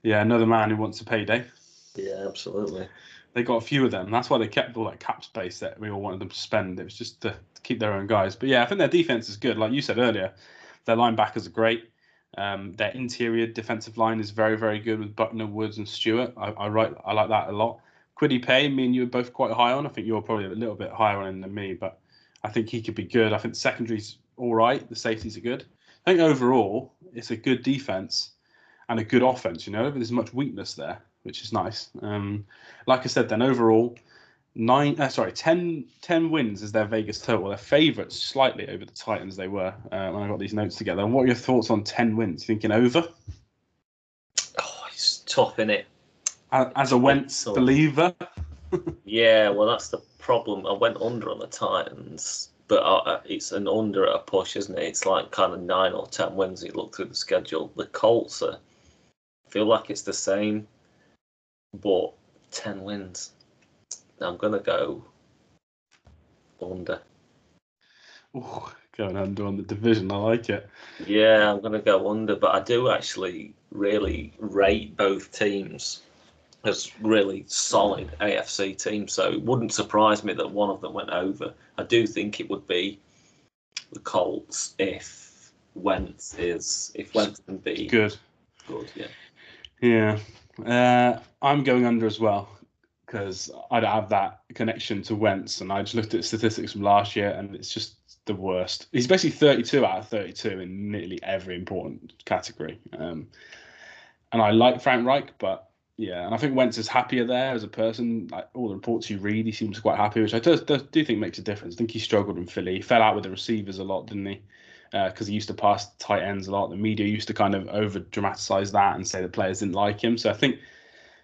Yeah, another man who wants a payday. Yeah, absolutely they got a few of them. That's why they kept all that cap space that we all wanted them to spend. It was just to, to keep their own guys. But yeah, I think their defense is good. Like you said earlier, their linebackers are great. Um, their interior defensive line is very, very good with Buckner, Woods, and Stewart. I, I, write, I like that a lot. Kwity Paye, me and you are both quite high on. I think you're probably a little bit higher on him than me, but I think he could be good. I think secondary's all right. The safeties are good. I think overall it's a good defense and a good offense. You know, but there's much weakness there, which is nice. Um, like I said, then overall nine uh, sorry 10, 10 wins is their vegas total. They're favorites slightly over the titans they were uh, when i got these notes together. And what are your thoughts on 10 wins? Thinking over? Oh it's tough in it? As a wentz believer? Yeah well that's the problem. I went under on the titans but uh, it's an under at a push isn't it? It's like kind of nine or ten wins you look through the schedule. The colts are feel like it's the same but 10 wins I'm gonna go under. Ooh, going under on the division. I like it. Yeah, I'm gonna go under, but I do actually really rate both teams as really solid AFC teams. So it wouldn't surprise me that one of them went over. I do think it would be the Colts if Wentz is if Wentz can be good. Good, yeah. Yeah, uh, I'm going under as well because I don't have that connection to Wentz, and I just looked at statistics from last year, and it's just the worst. He's basically 32 out of 32 in nearly every important category. Um, and I like Frank Reich, but yeah, and I think Wentz is happier there as a person. Like all the reports you read, he seems quite happy, which I do, do, think makes a difference. I think he struggled in Philly. He fell out with the receivers a lot, didn't he? Because uh, he used to pass tight ends a lot. The media used to kind of over dramatize that and say the players didn't like him. So I think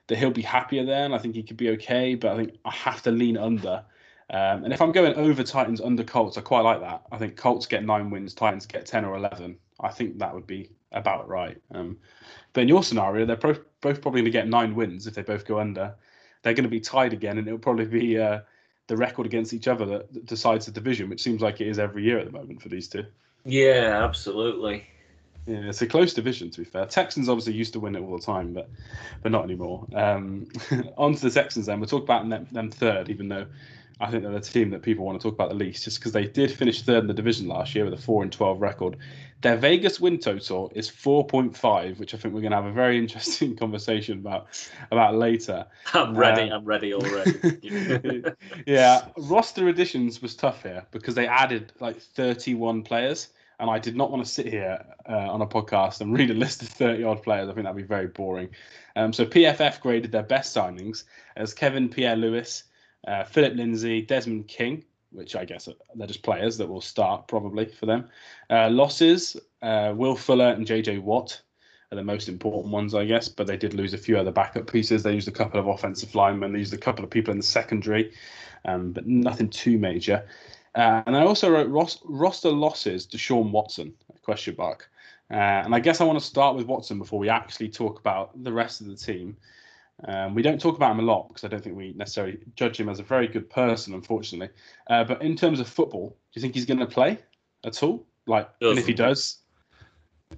that he'll be happier there, and I think he could be okay. But I think I have to lean under. Um, and if I'm going over Titans under Colts, I quite like that. I think Colts get nine wins, Titans get ten or eleven. I think that would be about right. Um, but in your scenario, they're pro- both probably going to get nine wins if they both go under. They're going to be tied again, and it'll probably be uh, the record against each other that, that decides the division, which seems like it is every year at the moment for these two. Yeah, absolutely. Yeah, it's a close division to be fair. Texans obviously used to win it all the time, but but not anymore. Um, on to the Texans then. We'll talk about them, them third, even though I think they're the team that people want to talk about the least, just because they did finish third in the division last year with a four and twelve record. Their Vegas win total is four point five, which I think we're going to have a very interesting conversation about about later. I'm ready. Uh, I'm ready already. yeah, roster additions was tough here because they added like thirty one players and I did not want to sit here uh, on a podcast and read a list of 30 odd players. I think that'd be very boring. Um, so PFF graded their best signings as Kevin Pierre Louis, uh, Philip Lindsay, Desmond King, which I guess they're just players that will start probably for them. Uh, losses, uh, Will Fuller and JJ Watt are the most important ones, I guess, but they did lose a few other backup pieces. They used a couple of offensive linemen, they used a couple of people in the secondary, um, but nothing too major. Uh, and I also wrote ros- roster losses to Sean Watson, question mark. Uh, and I guess I want to start with Watson before we actually talk about the rest of the team. Um, we don't talk about him a lot because I don't think we necessarily judge him as a very good person, unfortunately. Uh, but in terms of football, do you think he's going to play at all? Like, and if he does,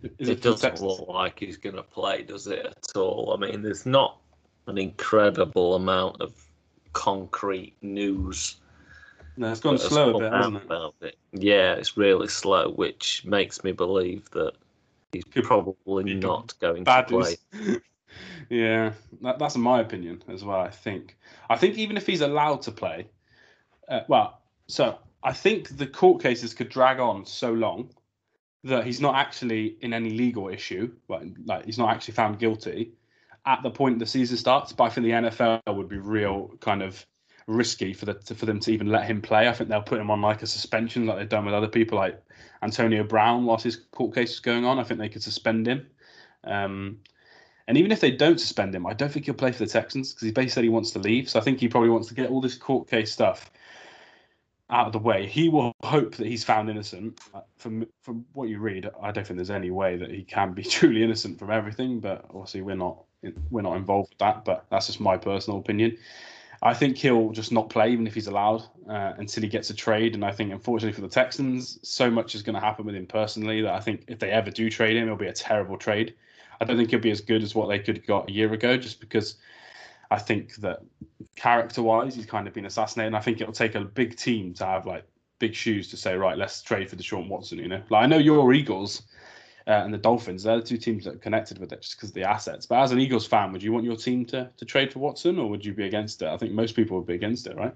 it, it doesn't look like he's going to play, does it at all? I mean, there's not an incredible amount of concrete news no, it's gone slow a bit, hasn't it? it? Yeah, it's really slow, which makes me believe that he's probably not going to play. yeah, that, that's my opinion as well. I think. I think even if he's allowed to play, uh, well, so I think the court cases could drag on so long that he's not actually in any legal issue, like, like he's not actually found guilty at the point the season starts. But I think the NFL would be real kind of risky for the for them to even let him play. I think they'll put him on like a suspension, like they've done with other people, like Antonio Brown, whilst his court case is going on. I think they could suspend him. Um, and even if they don't suspend him, I don't think he'll play for the Texans because he basically said he wants to leave. So I think he probably wants to get all this court case stuff out of the way. He will hope that he's found innocent. Uh, from from what you read, I don't think there's any way that he can be truly innocent from everything. But obviously, we're not we're not involved with that. But that's just my personal opinion. I think he'll just not play even if he's allowed uh, until he gets a trade. And I think, unfortunately for the Texans, so much is going to happen with him personally that I think if they ever do trade him, it'll be a terrible trade. I don't think he'll be as good as what they could have got a year ago, just because I think that character-wise, he's kind of been assassinated. And I think it'll take a big team to have like big shoes to say, right, let's trade for Deshaun Watson. You know, like I know your Eagles uh, and the Dolphins. They're the two teams that are connected with it just because of the assets. But as an Eagles fan, would you want your team to, to trade for Watson or would you be against it? I think most people would be against it, right?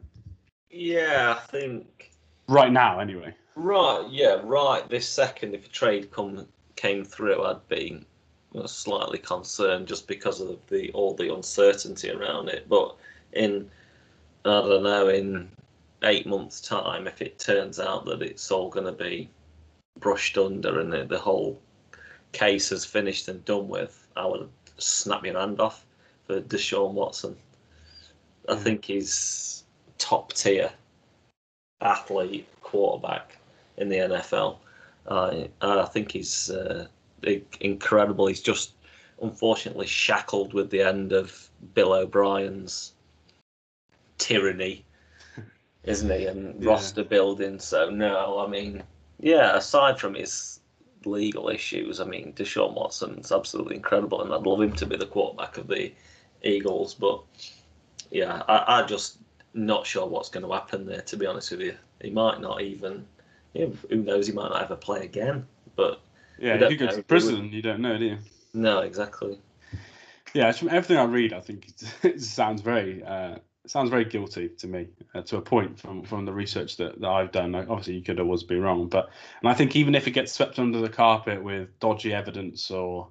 Yeah, I think. Right now, anyway. Right, yeah, right. This second, if a trade come came through, I'd be slightly concerned just because of the all the uncertainty around it. But in I don't know, in eight months' time, if it turns out that it's all going to be brushed under and the, the whole case is finished and done with, I would snap your hand off for Deshaun Watson. I think he's top tier athlete, quarterback in the NFL. Uh, I think he's uh, incredible. He's just unfortunately shackled with the end of Bill O'Brien's tyranny, isn't he? And yeah. roster building. So no, I mean, yeah. Aside from his legal issues, I mean, Deshaun Watson's absolutely incredible, and I'd love him to be the quarterback of the Eagles. But yeah, I, I just not sure what's going to happen there. To be honest with you, he might not even. You know, who knows? He might not ever play again. But yeah, if you go to prison, you don't know, do you? No, exactly. Yeah, from everything I read, I think it, it sounds very uh, sounds very guilty to me uh, to a point from from the research that, that I've done. Like, obviously, you could always be wrong, but and I think even if it gets swept under the carpet with dodgy evidence or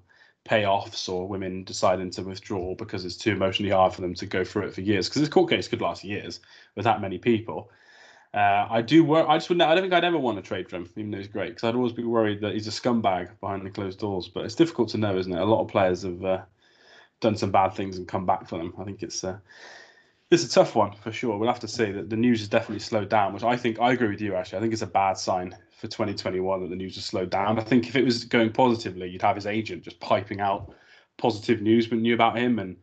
payoffs or women deciding to withdraw because it's too emotionally hard for them to go through it for years, because this court case could last years with that many people. Uh, I do work. I just wouldn't. I don't think I'd ever want to trade for him, even though he's great, because I'd always be worried that he's a scumbag behind the closed doors. But it's difficult to know, isn't it? A lot of players have uh, done some bad things and come back for them. I think it's uh, it's a tough one for sure. We'll have to see that the news has definitely slowed down, which I think I agree with you. Actually, I think it's a bad sign for 2021 that the news has slowed down. I think if it was going positively, you'd have his agent just piping out positive news when knew about him and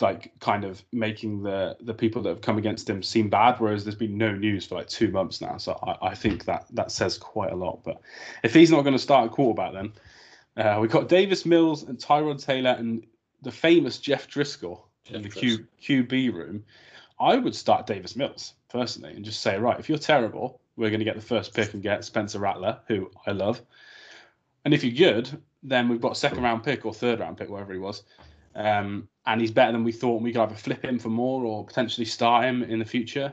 like kind of making the the people that have come against him seem bad. Whereas there's been no news for like two months now, so I, I think that that says quite a lot. But if he's not going to start a quarterback, then uh, we've got Davis Mills and Tyrod Taylor and the famous Jeff Driskel in the Q, QB room, I would start Davis Mills personally and just say, right, if you're terrible, we're going to get the first pick and get Spencer Rattler, who I love. And if you're good, then we've got a second round pick or third round pick, whatever he was. Um, and he's better than we thought. And we could either flip him for more or potentially start him in the future.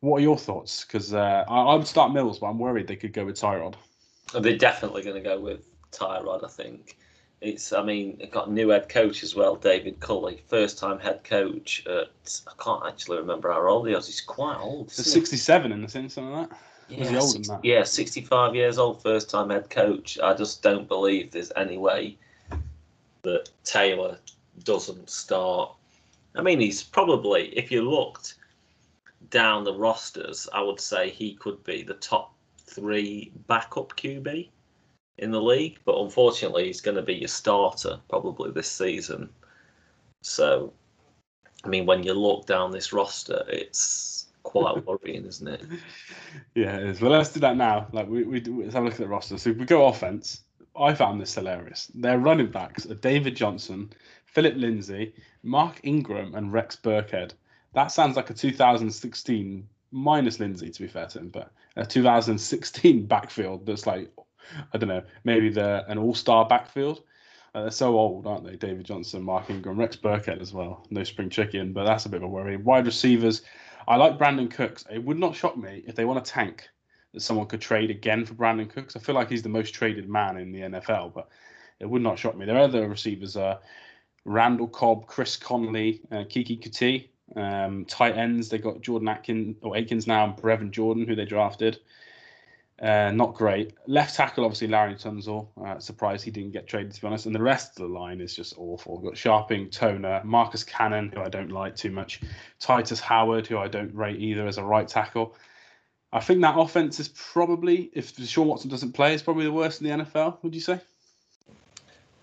What are your thoughts? Because uh, I, I, would start Mills, but I'm worried they could go with Tyrod. They're definitely going to go with Tyrod, I think it's I mean it got a new head coach as well, David Culley, first time head coach at I can't actually remember how old he was. He's quite old. Sixty seven in the sense something like that. Yeah, 60, yeah, 65 years old, first time head coach. I just don't believe there's any way that Taylor doesn't start. I mean, he's probably, if you looked down the rosters, I would say he could be the top three backup QB in the league, but unfortunately, he's going to be your starter probably this season. So, I mean, when you look down this roster, it's quite worrying, isn't it? Yeah, it is. Well, let's do that now. Like, we, we let's have a look at the roster. So, if we go offense, I found this hilarious. Their running backs are David Johnson, Philip Lindsay, Mark Ingram, and Rex Burkhead. That sounds like a 2016 minus Lindsay, to be fair to him, but a 2016 backfield that's like I don't know, maybe they're an all-star backfield. Uh, they're so old, aren't they? David Johnson, Mark Ingram, Rex Burkhead as well. No spring chicken, but that's a bit of a worry. Wide receivers, I like Brandin Cooks. It would not shock me if they want to tank that someone could trade again for Brandin Cooks. I feel like he's the most traded man in the NFL, but it would not shock me. Their other receivers are Randall Cobb, Chris Conley, uh, Keke Coutee. Um, tight ends, they got Jordan Atkins or Akins now and Brevin Jordan, who they drafted. Uh, not great. Left tackle, obviously, Larry Tunsil. Uh, surprised he didn't get traded, to be honest. And the rest of the line is just awful. We've got Scharping, Toner, Marcus Cannon, who I don't like too much, Tytus Howard, who I don't rate either as a right tackle. I think that offense is probably, if Sean Watson doesn't play, is probably the worst in the NFL, would you say?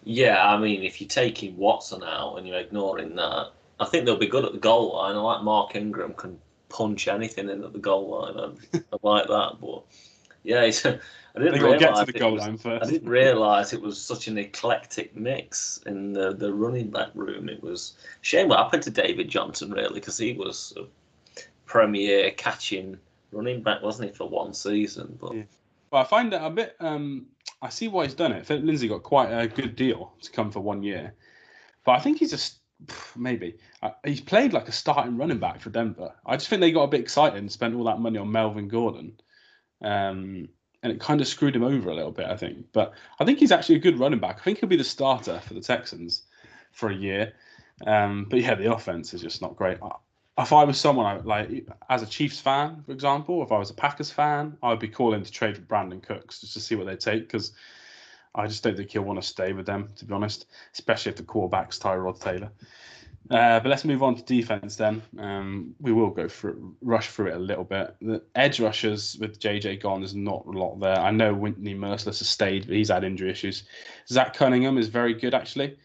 Yeah, I mean, if you're taking Watson out and you're ignoring that, I think they'll be good at the goal line. I like Mark Ingram can punch anything in at the goal line. I, I like that, but yeah, I didn't realise it was, I didn't realise it was such an eclectic mix in the, the running back room. It was shame what happened to David Johnson really because he was a premier catching running back, wasn't he, for one season? But yeah. well, I find it a bit. Um, I see why he's done it. Philip Lindsay got quite a good deal to come for one year, but I think he's just maybe uh, he's played like a starting running back for Denver. I just think they got a bit excited and spent all that money on Melvin Gordon Um, and it kind of screwed him over a little bit, I think. But I think he's actually a good running back. I think he'll be the starter for the Texans for a year. Um, but yeah, the offense is just not great. If I was someone like as a Chiefs fan, for example, if I was a Packers fan, I would be calling to trade for Brandin Cooks just to see what they take because I just don't think he'll want to stay with them, to be honest, especially if the quarterback's Tyrod Taylor. Uh, but let's move on to defense then. Um, we will go through, rush through it a little bit. The edge rushers with JJ gone, there's not a lot there. I know Whitney Mercilus has stayed, but he's had injury issues. Zach Cunningham is very good actually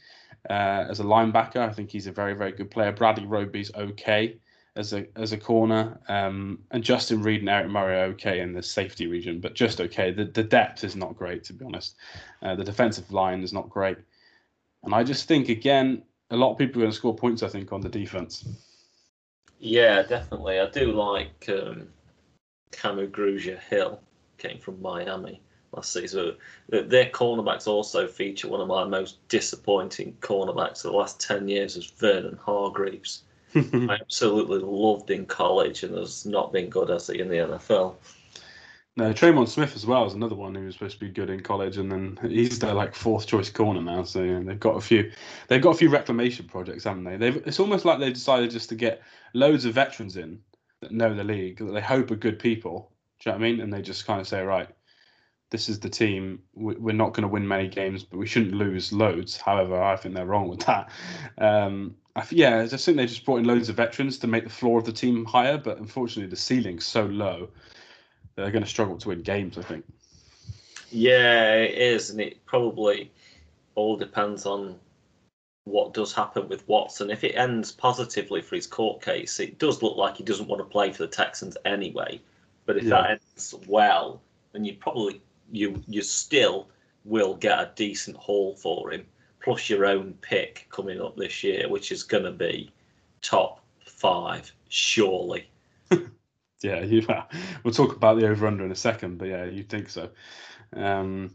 uh, as a linebacker. I think he's a very very good player. Bradley Roby's okay as a as a corner, um, and Justin Reid and Eric Murray are okay in the safety region, but just okay. The the depth is not great to be honest. Uh, the defensive line is not great, and I just think again a lot of people are going to score points. I think on the defense. Yeah, definitely. I do like um, Kamu Grugier-Hill came from Miami last season. Their cornerbacks also feature one of my most disappointing cornerbacks of the last ten years is Vernon Hargreaves. I absolutely loved in college and has not been good as he in the NFL. No, Tremon Smith as well is another one who was supposed to be good in college, and then he's their like fourth choice corner now. So they've got a few, they've got a few reclamation projects, haven't they? They've it's almost like they've decided just to get loads of veterans in that know the league that they hope are good people. Do you know what I mean? And they just kind of say, right, this is the team. We're not going to win many games, but we shouldn't lose loads. However, I think they're wrong with that. Um, I, yeah, I just think they just brought in loads of veterans to make the floor of the team higher, but unfortunately the ceiling's so low they're going to struggle to win games. I think. Yeah, it is, and it probably all depends on what does happen with Watson. If it ends positively for his court case, it does look like he doesn't want to play for the Texans anyway. But if yeah. that ends well, then you probably you you still will get a decent haul for him, plus your own pick coming up this year, which is going to be top five surely. Yeah, you, we'll talk about the over under in a second, but yeah, you'd think so. Um,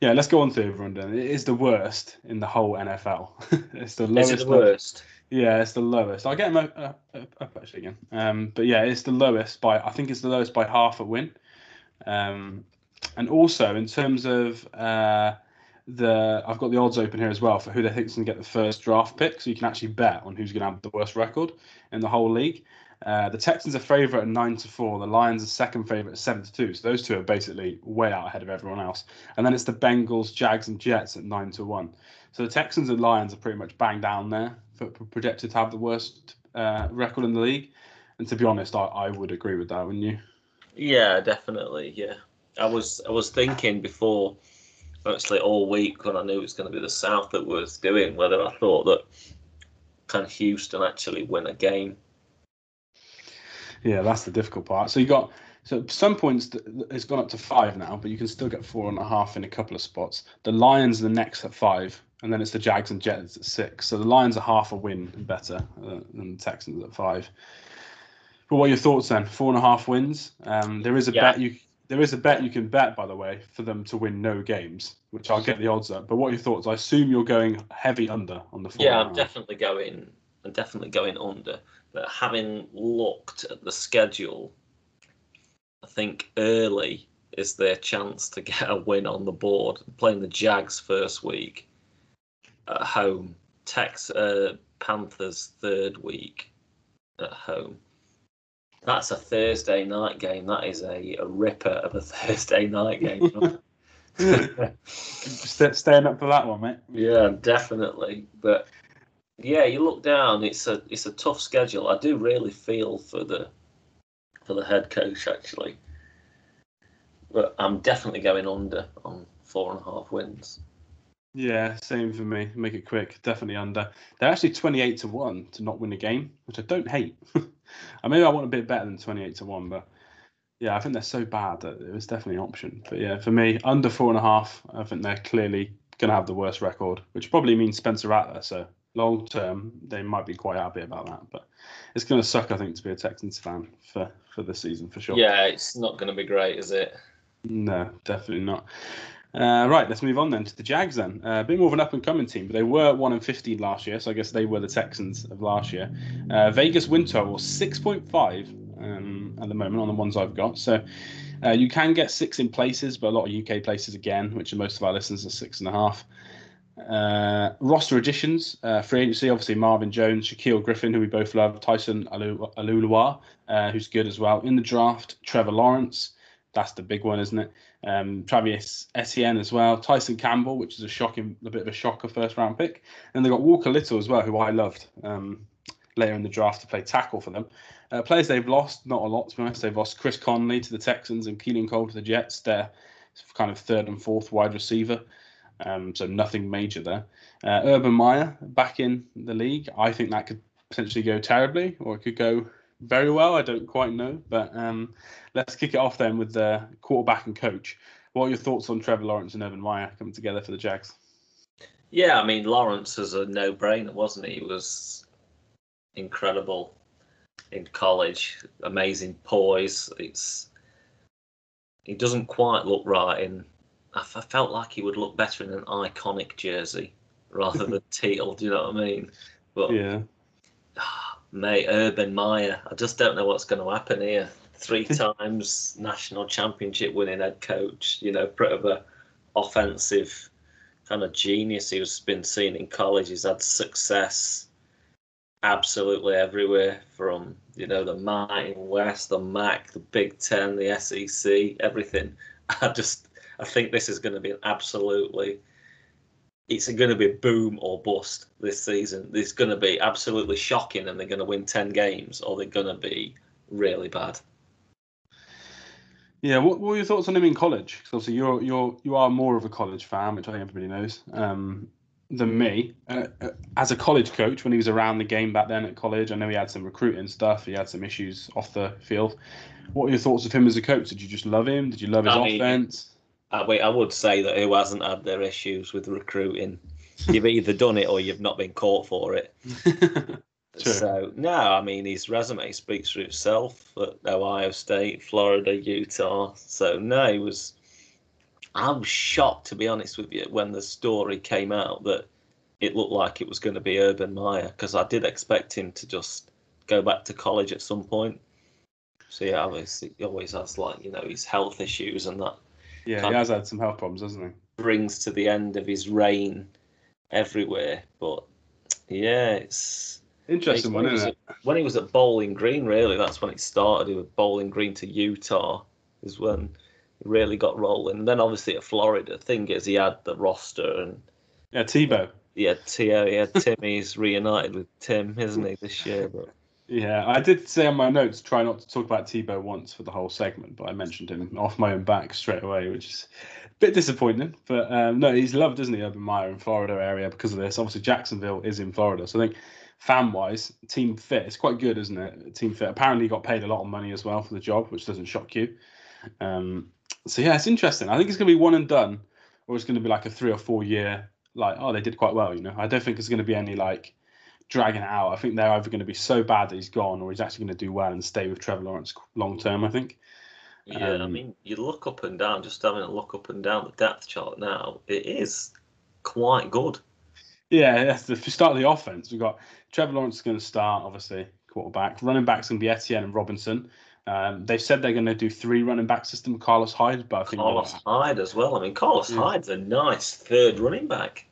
yeah, let's go on to over under. It is the worst in the whole NFL. it's the lowest. Is it the worst? Yeah, it's the lowest. I'll get him up, up, up actually again. Um, but yeah, it's the lowest by. I think it's the lowest by half a win. Um, and also in terms of uh, the, I've got the odds open here as well for who they think is going to get the first draft pick, so you can actually bet on who's going to have the worst record in the whole league. Uh, the Texans are favourite at nine to four. The Lions are second favourite at seven to two. So those two are basically way out ahead of everyone else. And then it's the Bengals, Jags, and Jets at nine to one. So the Texans and Lions are pretty much bang down there for, projected to have the worst uh, record in the league. And to be honest, I, I would agree with that, wouldn't you? Yeah, definitely. Yeah, I was I was thinking before, actually all week when I knew it was going to be the South that was doing whether I thought that can Houston actually win a game yeah, that's the difficult part. So you got so some points it's gone up to five now, but you can still get four and a half in a couple of spots. The Lions are the next at five, and then it's the Jags and Jets at six. So the Lions are half a win better uh, than the Texans at five. But what are your thoughts then? Four and a half wins. Um, there is a yeah. bet you there is a bet you can bet, by the way, for them to win no games, which I'll get the odds up. But what are your thoughts? I assume you're going heavy under on the four. Yeah, I'm definitely going. I'm definitely going under. But having looked at the schedule, I think early is their chance to get a win on the board. Playing the Jags first week at home, Tex uh, Panthers third week at home. That's a Thursday night game. That is a, a ripper of a Thursday night game. Staying up for that one, mate. Yeah, definitely. But yeah, you look down. It's a it's a tough schedule. I do really feel for the for the head coach actually, but I'm definitely going under on four and a half wins. Yeah, same for me. Make it quick. Definitely under. They're actually 28 to 1 to not win a game, which I don't hate. I maybe I want a bit better than 28 to 1, but yeah, I think they're so bad that it was definitely an option. But yeah, for me, under four and a half, I think they're clearly going to have the worst record, which probably means Spencer Rattler. So long term, they might be quite happy about that. But it's going to suck, I think, to be a Texans fan for for the season for sure. Yeah, it's not going to be great, is it? No, definitely not. Uh, right, let's move on then to the Jags. Then uh, a bit more of an up and coming team, but they were one and fifteen last year, so I guess they were the Texans of last year. Uh, Vegas win total six point five um, at the moment on the ones I've got. So Uh, you can get six in places, but a lot of UK places again, which are most of our listeners are six and a half. Uh, roster additions, uh, free agency, obviously Marvin Jones, Shaquill Griffin, who we both love, Tyson Alualu, uh, who's good as well. In the draft, Trevor Lawrence, that's the big one, isn't it? Um, Travis Etienne as well, Tyson Campbell, which is a shocking, a bit of a shocker first round pick, and they got Walker Little as well, who I loved um, later in the draft to play tackle for them. Uh, players they've lost, not a lot to be honest. They've lost Chris Conley to the Texans and Keelan Cole to the Jets. They're kind of third and fourth wide receiver. Um, so nothing major there. Uh, Urban Meyer back in the league. I think that could potentially go terribly, or it could go very well. I don't quite know, but um, let's kick it off then with the quarterback and coach. What are your thoughts on Trevor Lawrence and Urban Meyer coming together for the Jags? Yeah, I mean Lawrence was a no-brainer, wasn't he? He was incredible in college. Amazing poise. It's he doesn't quite look right in. I, felt like he would look better in an iconic jersey rather than teal. Do you know what I mean? But yeah, mate, Urban Meyer. I just don't know what's going to happen here. Three times national championship winning head coach. You know, pretty of a offensive kind of genius. He's been seen in college. He's had success absolutely everywhere from you know the Mountain West, the MAC, the Big Ten, the SEC, everything. I just I think this is going to be an absolutely it's going to be boom or bust this season. It's going to be absolutely shocking, and they're going to win ten games, or they're going to be really bad. Yeah, what, what were your thoughts on him in college? Because obviously you're you're you are more of a college fan, which I think everybody knows. Um, than me. Uh, uh, as a college coach, when he was around the game back then at college, I know he had some recruiting stuff. He had some issues off the field. What were your thoughts of him as a coach? Did you just love him? Did you love his I offense? I, wait, I would say that who hasn't had their issues with recruiting? You've either done it or you've not been caught for it. so no, I mean his resume speaks for itself at Ohio State, Florida, Utah. So no, he was I was shocked, to be honest with you, when the story came out that it looked like it was going to be Urban Meyer because I did expect him to just go back to college at some point. So yeah, obviously he always has like you know his health issues and that. Yeah, he has had some health problems, hasn't he? Brings to the end of his reign everywhere, but yeah, it's interesting one, isn't it? At, when he was at Bowling Green, really, that's when it started. He was Bowling Green to Utah is when he really got rolling. And then obviously at Florida, thing is he had the roster and yeah, Tebow. Yeah, Tio. Had Timmy's reunited with Tim, isn't he, this year? But yeah, I did say on my notes try not to talk about Tebow once for the whole segment, but I mentioned him off my own back straight away, which is a bit disappointing. But um, no, he's loved, isn't he, Urban Meyer in Florida area because of this. Obviously, Jacksonville is in Florida, so I think fan wise, team fit, it's quite good, isn't it? Team fit. Apparently, got paid a lot of money as well for the job, which doesn't shock you. Um, so yeah, it's interesting. I think it's going to be one and done, or it's going to be like a three or four year, like oh they did quite well. You know, I don't think it's going to be any like dragging it out. I think they're either going to be so bad that he's gone, or he's actually going to do well and stay with Trevor Lawrence long term. I think. Yeah, um, I mean, you look up and down, just having a look up and down the depth chart now, it is quite good. Yeah, that's the start of the offense. We've got Trevor Lawrence is going to start, obviously, quarterback. Running backs going to be Etienne and Robinson. Um, they've said they're going to do three running back system. Carlos Hyde, but I think Carlos Hyde as well. I mean, Carlos yeah. Hyde's a nice third running back.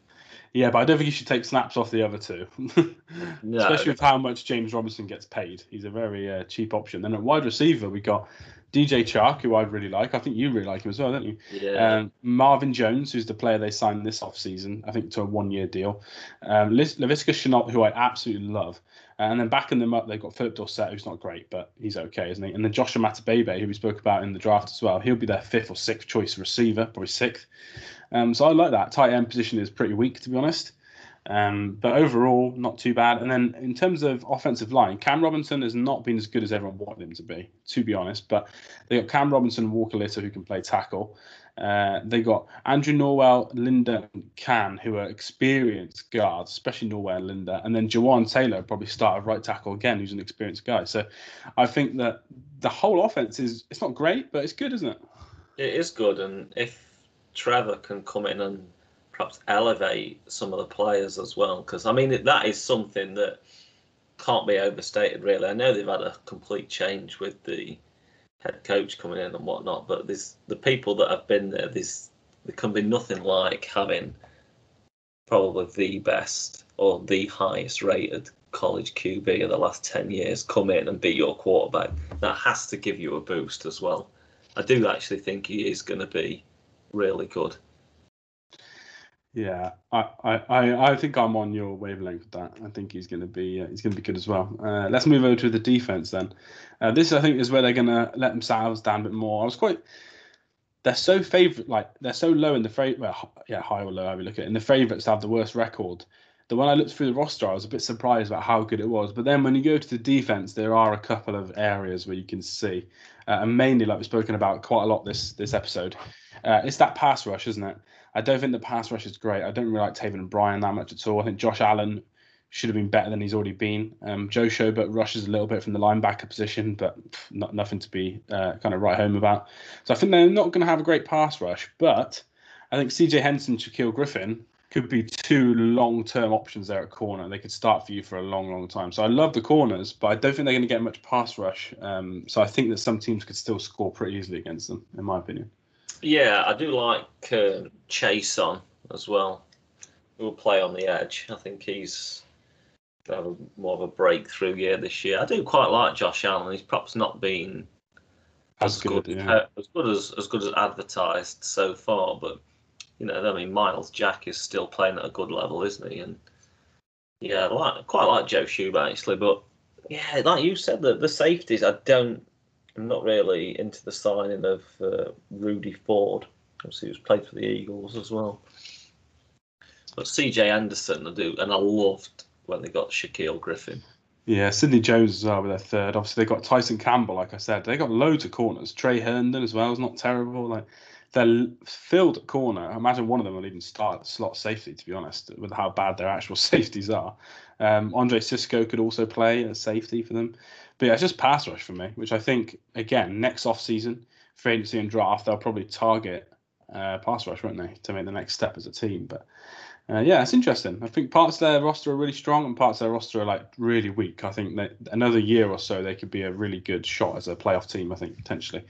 Yeah, but I don't think you should take snaps off the other two, no. especially with how much James Robinson gets paid. He's a very uh, cheap option. Then at wide receiver, we got DJ Chark, who I really like. I think you really like him as well, don't you? Yeah. Um, Marvin Jones, who's the player they signed this off season, I think to a one year deal. Um, Laviska Shenault, who I absolutely love. And then backing them up, they've got Phillip Dorsett, who's not great, but he's okay, isn't he? And then Joshua Imatorbhebhe, who we spoke about in the draft as well. He'll be their fifth or sixth choice receiver, probably sixth. Um, so I like that. Tight end position is pretty weak, to be honest. Um, but overall, not too bad. And then in terms of offensive line, Cam Robinson has not been as good as everyone wanted him to be, to be honest. But they got Cam Robinson and Walker Little who can play tackle. Uh, they got Andrew Norwell, Linder Cann, who are experienced guards, especially Norwell and Linder. And then Jawaan Taylor probably start right tackle again, who's an experienced guy. So I think that the whole offense is it's not great, but it's good, isn't it? It is good. And if Trevor can come in and perhaps elevate some of the players as well, because I mean, that is something that can't be overstated, really. I know they've had a complete change with the head coach coming in and whatnot. But there's the people that have been there. There's there can be nothing like having probably the best or the highest rated college QB of the last 10 years come in and be your quarterback. That has to give you a boost as well. I do actually think he is going to be really good. Yeah, I, I, I think I'm on your wavelength with that. I think he's going to be uh, he's going to be good as well. Uh, let's move over to the defense then. Uh, this I think is where they're going to let themselves down a bit more. I was quite they're so favorite like they're so low in the favorite well yeah high or low however you look at it in the favorites to have the worst record the when I looked through the roster, I was a bit surprised about how good it was. But then when you go to the defense, there are a couple of areas where you can see, uh, and mainly like we've spoken about quite a lot this this episode, uh, it's that pass rush, isn't it? I don't think the pass rush is great. I don't really like Taven and Bryan that much at all. I think Josh Allen should have been better than he's already been. Um, Joe Schobert rushes a little bit from the linebacker position, but not nothing to be uh, kind of right home about. So I think they're not going to have a great pass rush, but I think CJ Henderson, Shaquill Griffin could be two long term options there at corner. They could start for you for a long, long time. So I love the corners, but I don't think they're going to get much pass rush. Um, so I think that some teams could still score pretty easily against them, in my opinion. Yeah, I do like uh, on as well. Who will play on the edge. I think he's have a, more of a breakthrough year this year. I do quite like Josh Allen. He's perhaps not been as, as good, good yeah. as good as as good as advertised so far, but you know, I mean, Myles Jack is still playing at a good level, isn't he? And yeah, like, quite like Joe Schobert actually, but yeah, like you said, the the safeties, I don't, I'm not really into the signing of uh, Rudy Ford. Obviously, was played for the Eagles as well. But CJ Anderson, I do, and I loved when they got Shaquill Griffin. Yeah, Sidney Jones well with their third. Obviously, they got Tyson Campbell, like I said. They got loads of corners. Tre Herndon as well is not terrible. Like they're filled corner. I imagine one of them will even start slot safety, to be honest, with how bad their actual safeties are. Um, Andre Cisco could also play as safety for them. But yeah, it's just pass rush for me, which I think, again, next off season, free agency and draft, they'll probably target uh, pass rush, won't they, to make the next step as a team. But uh, yeah, it's interesting. I think parts of their roster are really strong and parts of their roster are like really weak. I think that another year or so they could be a really good shot as a playoff team. I think potentially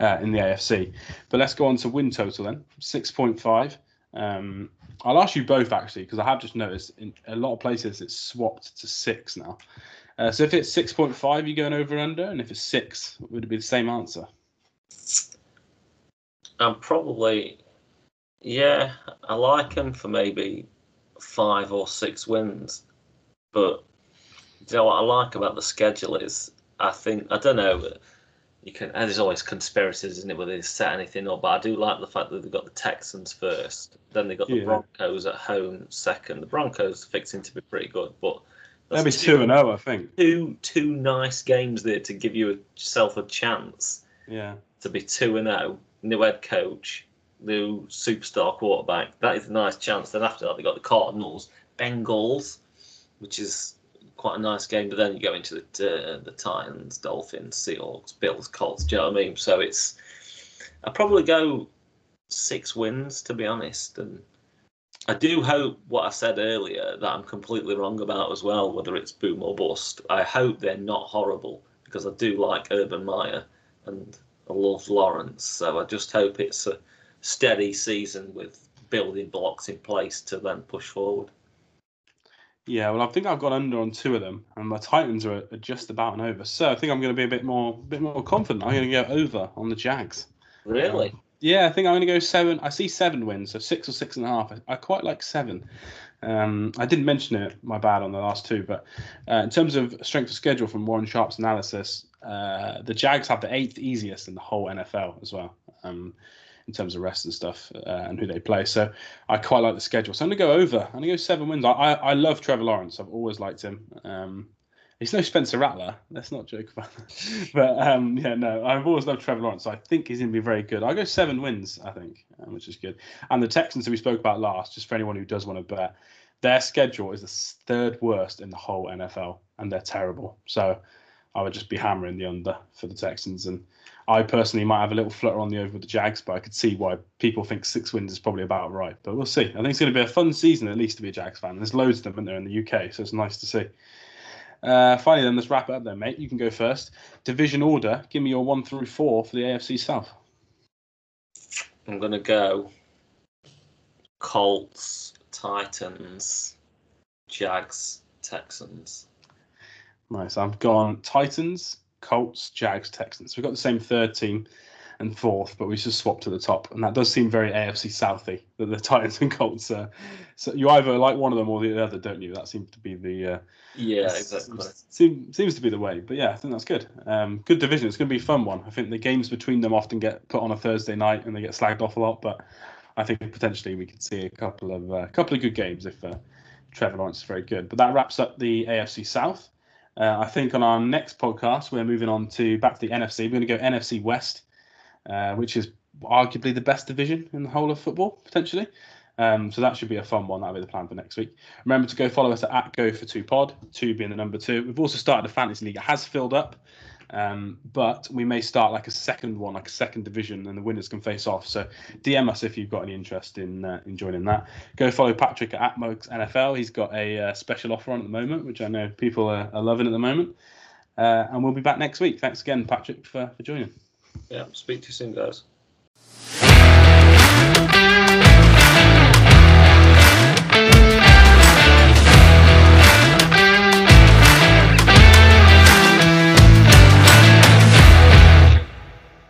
uh, in the AFC. But let's go on to win total then six point five. Um, I'll ask you both actually because I have just noticed in a lot of places it's swapped to six now. Uh, so if it's six point five, you going over under, and if it's six, would it be the same answer? I'm probably yeah, I like him for maybe five or six wins, but you know what I like about the schedule is I think I don't know. You can there's always conspiracies, isn't it? Whether they set anything up, but I do like the fact that they've got the Texans first, then they got the yeah. Broncos at home second. The Broncos fixing to be pretty good, but maybe two and zero, oh, I think. Two two nice games there to give you yourself a chance. Yeah. To be two and zero, oh, new head coach, new superstar quarterback. That is a nice chance. Then after that, they got the Cardinals, Bengals, which is quite a nice game. But then you go into the uh, the Titans, Dolphins, Seahawks, Bills, Colts. Do you know what I mean? So it's I probably go six wins to be honest, and I do hope what I said earlier that I'm completely wrong about as well. Whether it's boom or bust, I hope they're not horrible because I do like Urban Meyer and I love Lawrence. So I just hope it's a steady season with building blocks in place to then push forward. Yeah, well, I think I've got under on two of them, and my Titans are, are just about and over. So I think I'm going to be a bit more, a bit more confident. I'm going to go over on the Jags. Really? Um, yeah, I think I'm going to go seven. I see seven wins, so six or six and a half. I, I quite like seven. Um, I didn't mention it, my bad, on the last two, but uh, in terms of strength of schedule from Warren Sharp's analysis, uh, the Jags have the eighth easiest in the whole NFL as well. Um, in terms of rest and stuff uh, and who they play. So I quite like the schedule. So I'm gonna go over. I'm gonna go seven wins. I I, I love Trevor Lawrence. I've always liked him. Um, he's no Spencer Rattler. Let's not joke about that. but um, yeah, no, I've always loved Trevor Lawrence. So I think he's gonna be very good. I'll go seven wins. I think, um, which is good. And the Texans, who we spoke about last, just for anyone who does want to bet, their schedule is the third worst in the whole NFL, and they're terrible. So I would just be hammering the under for the Texans and I personally might have a little flutter on the over with the Jags, but I could see why people think six wins is probably about right. But we'll see. I think it's going to be a fun season, at least, to be a Jags fan. There's loads of them in there in the UK, so it's nice to see. Uh, finally, then let's wrap it up, then, mate. You can go first. Division order. Give me your one through four for the AFC South. I'm gonna go Colts, Titans, Jags, Texans. Nice. I've gone Titans, Colts, Jags, Texans. We've got the same third team and fourth, but we just swapped to the top, and that does seem very AFC Southy. That the Titans and Colts. are. so you either like one of them or the other, don't you? That seems to be the. Uh, yeah, exactly. Seems, seems to be the way, but yeah, I think that's good. Um, good division. It's going to be a fun one. I think the games between them often get put on a Thursday night and they get slagged off a lot, but I think potentially we could see a couple of uh, couple of good games if uh, Trevor Lawrence is very good. But that wraps up the AFC South. Uh, I think on our next podcast we're moving on to back to the NFC. We're going to go NFC West, uh, which is arguably the best division in the whole of football potentially. Um, so that should be a fun one. That'll be the plan for next week. Remember to go follow us at, Go for Two Pod, two being the number two. We've also started a fantasy league. It has filled up, um, but we may start like a second one, like a second division, and the winners can face off. So DM us if you've got any interest in uh, in joining that. Go follow Patrick at Mugs NFL. He's got a uh, special offer on at the moment, which I know people are, are loving at the moment. Uh, and we'll be back next week. Thanks again, Patrick, for, for joining. Yeah, speak to you soon, guys.